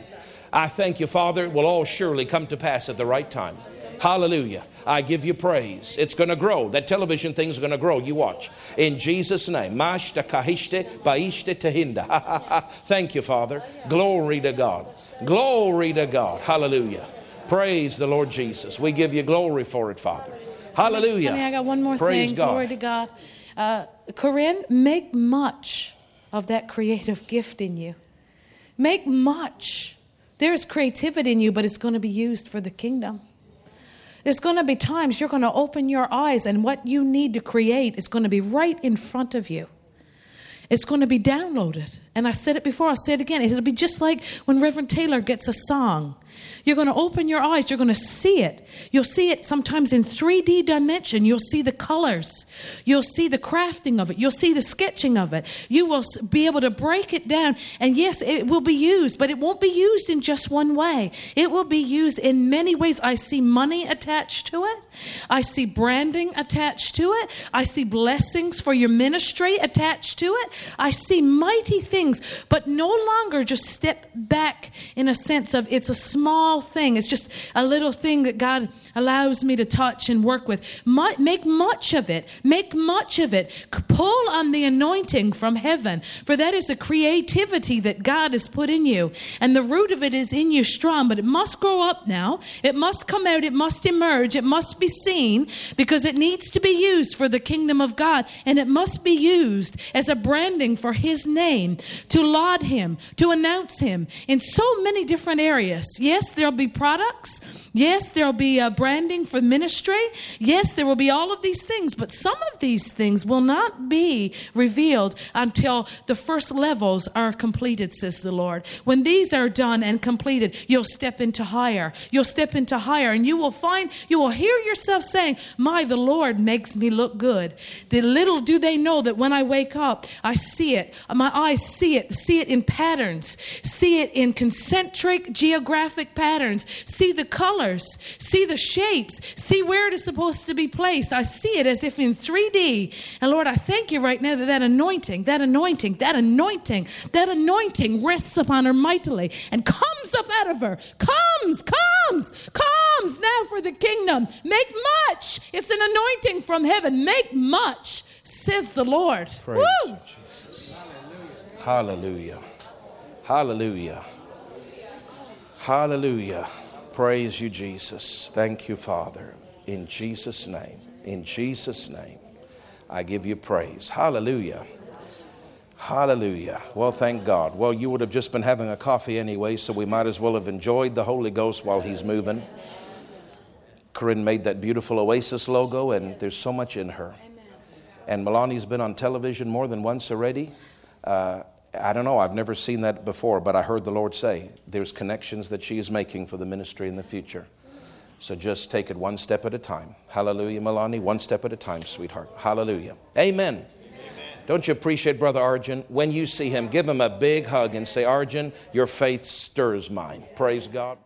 I thank you, Father, it will all surely come to pass at the right time. Hallelujah. I give you praise. It's going to grow. That television thing's going to grow. You watch. In Jesus' name. Thank you, Father. Glory to God. Glory to God. Hallelujah. Praise the Lord Jesus. We give you glory for it, Father. Hallelujah. Honey, I got one more Praise thing. God. Glory to God. Uh, Corinne, make much of that creative gift in you. Make much. There's creativity in you, but it's going to be used for the kingdom. There's going to be times you're going to open your eyes, and what you need to create is going to be right in front of you. It's going to be downloaded. And I said it before, I'll say it again. It'll be just like when Reverend Taylor gets a song. You're going to open your eyes, you're going to see it. You'll see it sometimes in 3D dimension. You'll see the colors, you'll see the crafting of it, you'll see the sketching of it. You will be able to break it down. And yes, it will be used, but it won't be used in just one way. It will be used in many ways. I see money attached to it, I see branding attached to it, I see blessings for your ministry attached to it. I see mighty things, but no longer just step back in a sense of it's a small thing. It's just a little thing that God allows me to touch and work with. Make much of it. Make much of it. Pull on the anointing from heaven, for that is a creativity that God has put in you. And the root of it is in you strong, but it must grow up now. It must come out. It must emerge. It must be seen because it needs to be used for the kingdom of God. And it must be used as a branding for His name to laud Him, to announce Him in so many different areas. Yes, there'll be products. Yes, there'll be uh, branding for ministry. Yes, there will be all of these things, but some of these things will not be revealed until the first levels are completed, says the Lord. When these are done and completed, you'll step into higher. You'll step into higher, and you will find, you will hear yourself saying, My, the Lord makes me look good. The little do they know that when I wake up, I see it. My eyes see it, see it in patterns, see it in concentric geographic patterns, see the colors, see the shapes, see where it is supposed to be placed. I see it as if in 3D. And Lord, I thank you right now that that anointing, that anointing, that anointing, that anointing rests upon her mightily and comes up out of her. Comes, comes, comes now for the kingdom. Make much. It's an anointing from heaven. Make much, says the Lord. Praise Woo! Jesus. Hallelujah. Hallelujah. Hallelujah. Praise you, Jesus. Thank you, Father. In Jesus' name. In Jesus' name. I give you praise. Hallelujah. Hallelujah. Well, thank God. Well, you would have just been having a coffee anyway, so we might as well have enjoyed the Holy Ghost while He's moving. Corinne made that beautiful Oasis logo, and there's so much in her. And Milani's been on television more than once already. Uh, I don't know, I've never seen that before, but I heard the Lord say there's connections that she is making for the ministry in the future. So just take it one step at a time. Hallelujah, Milani. One step at a time, sweetheart. Hallelujah. Amen. Amen. Don't you appreciate Brother Arjun? When you see him, give him a big hug and say, Arjun, your faith stirs mine. Praise God.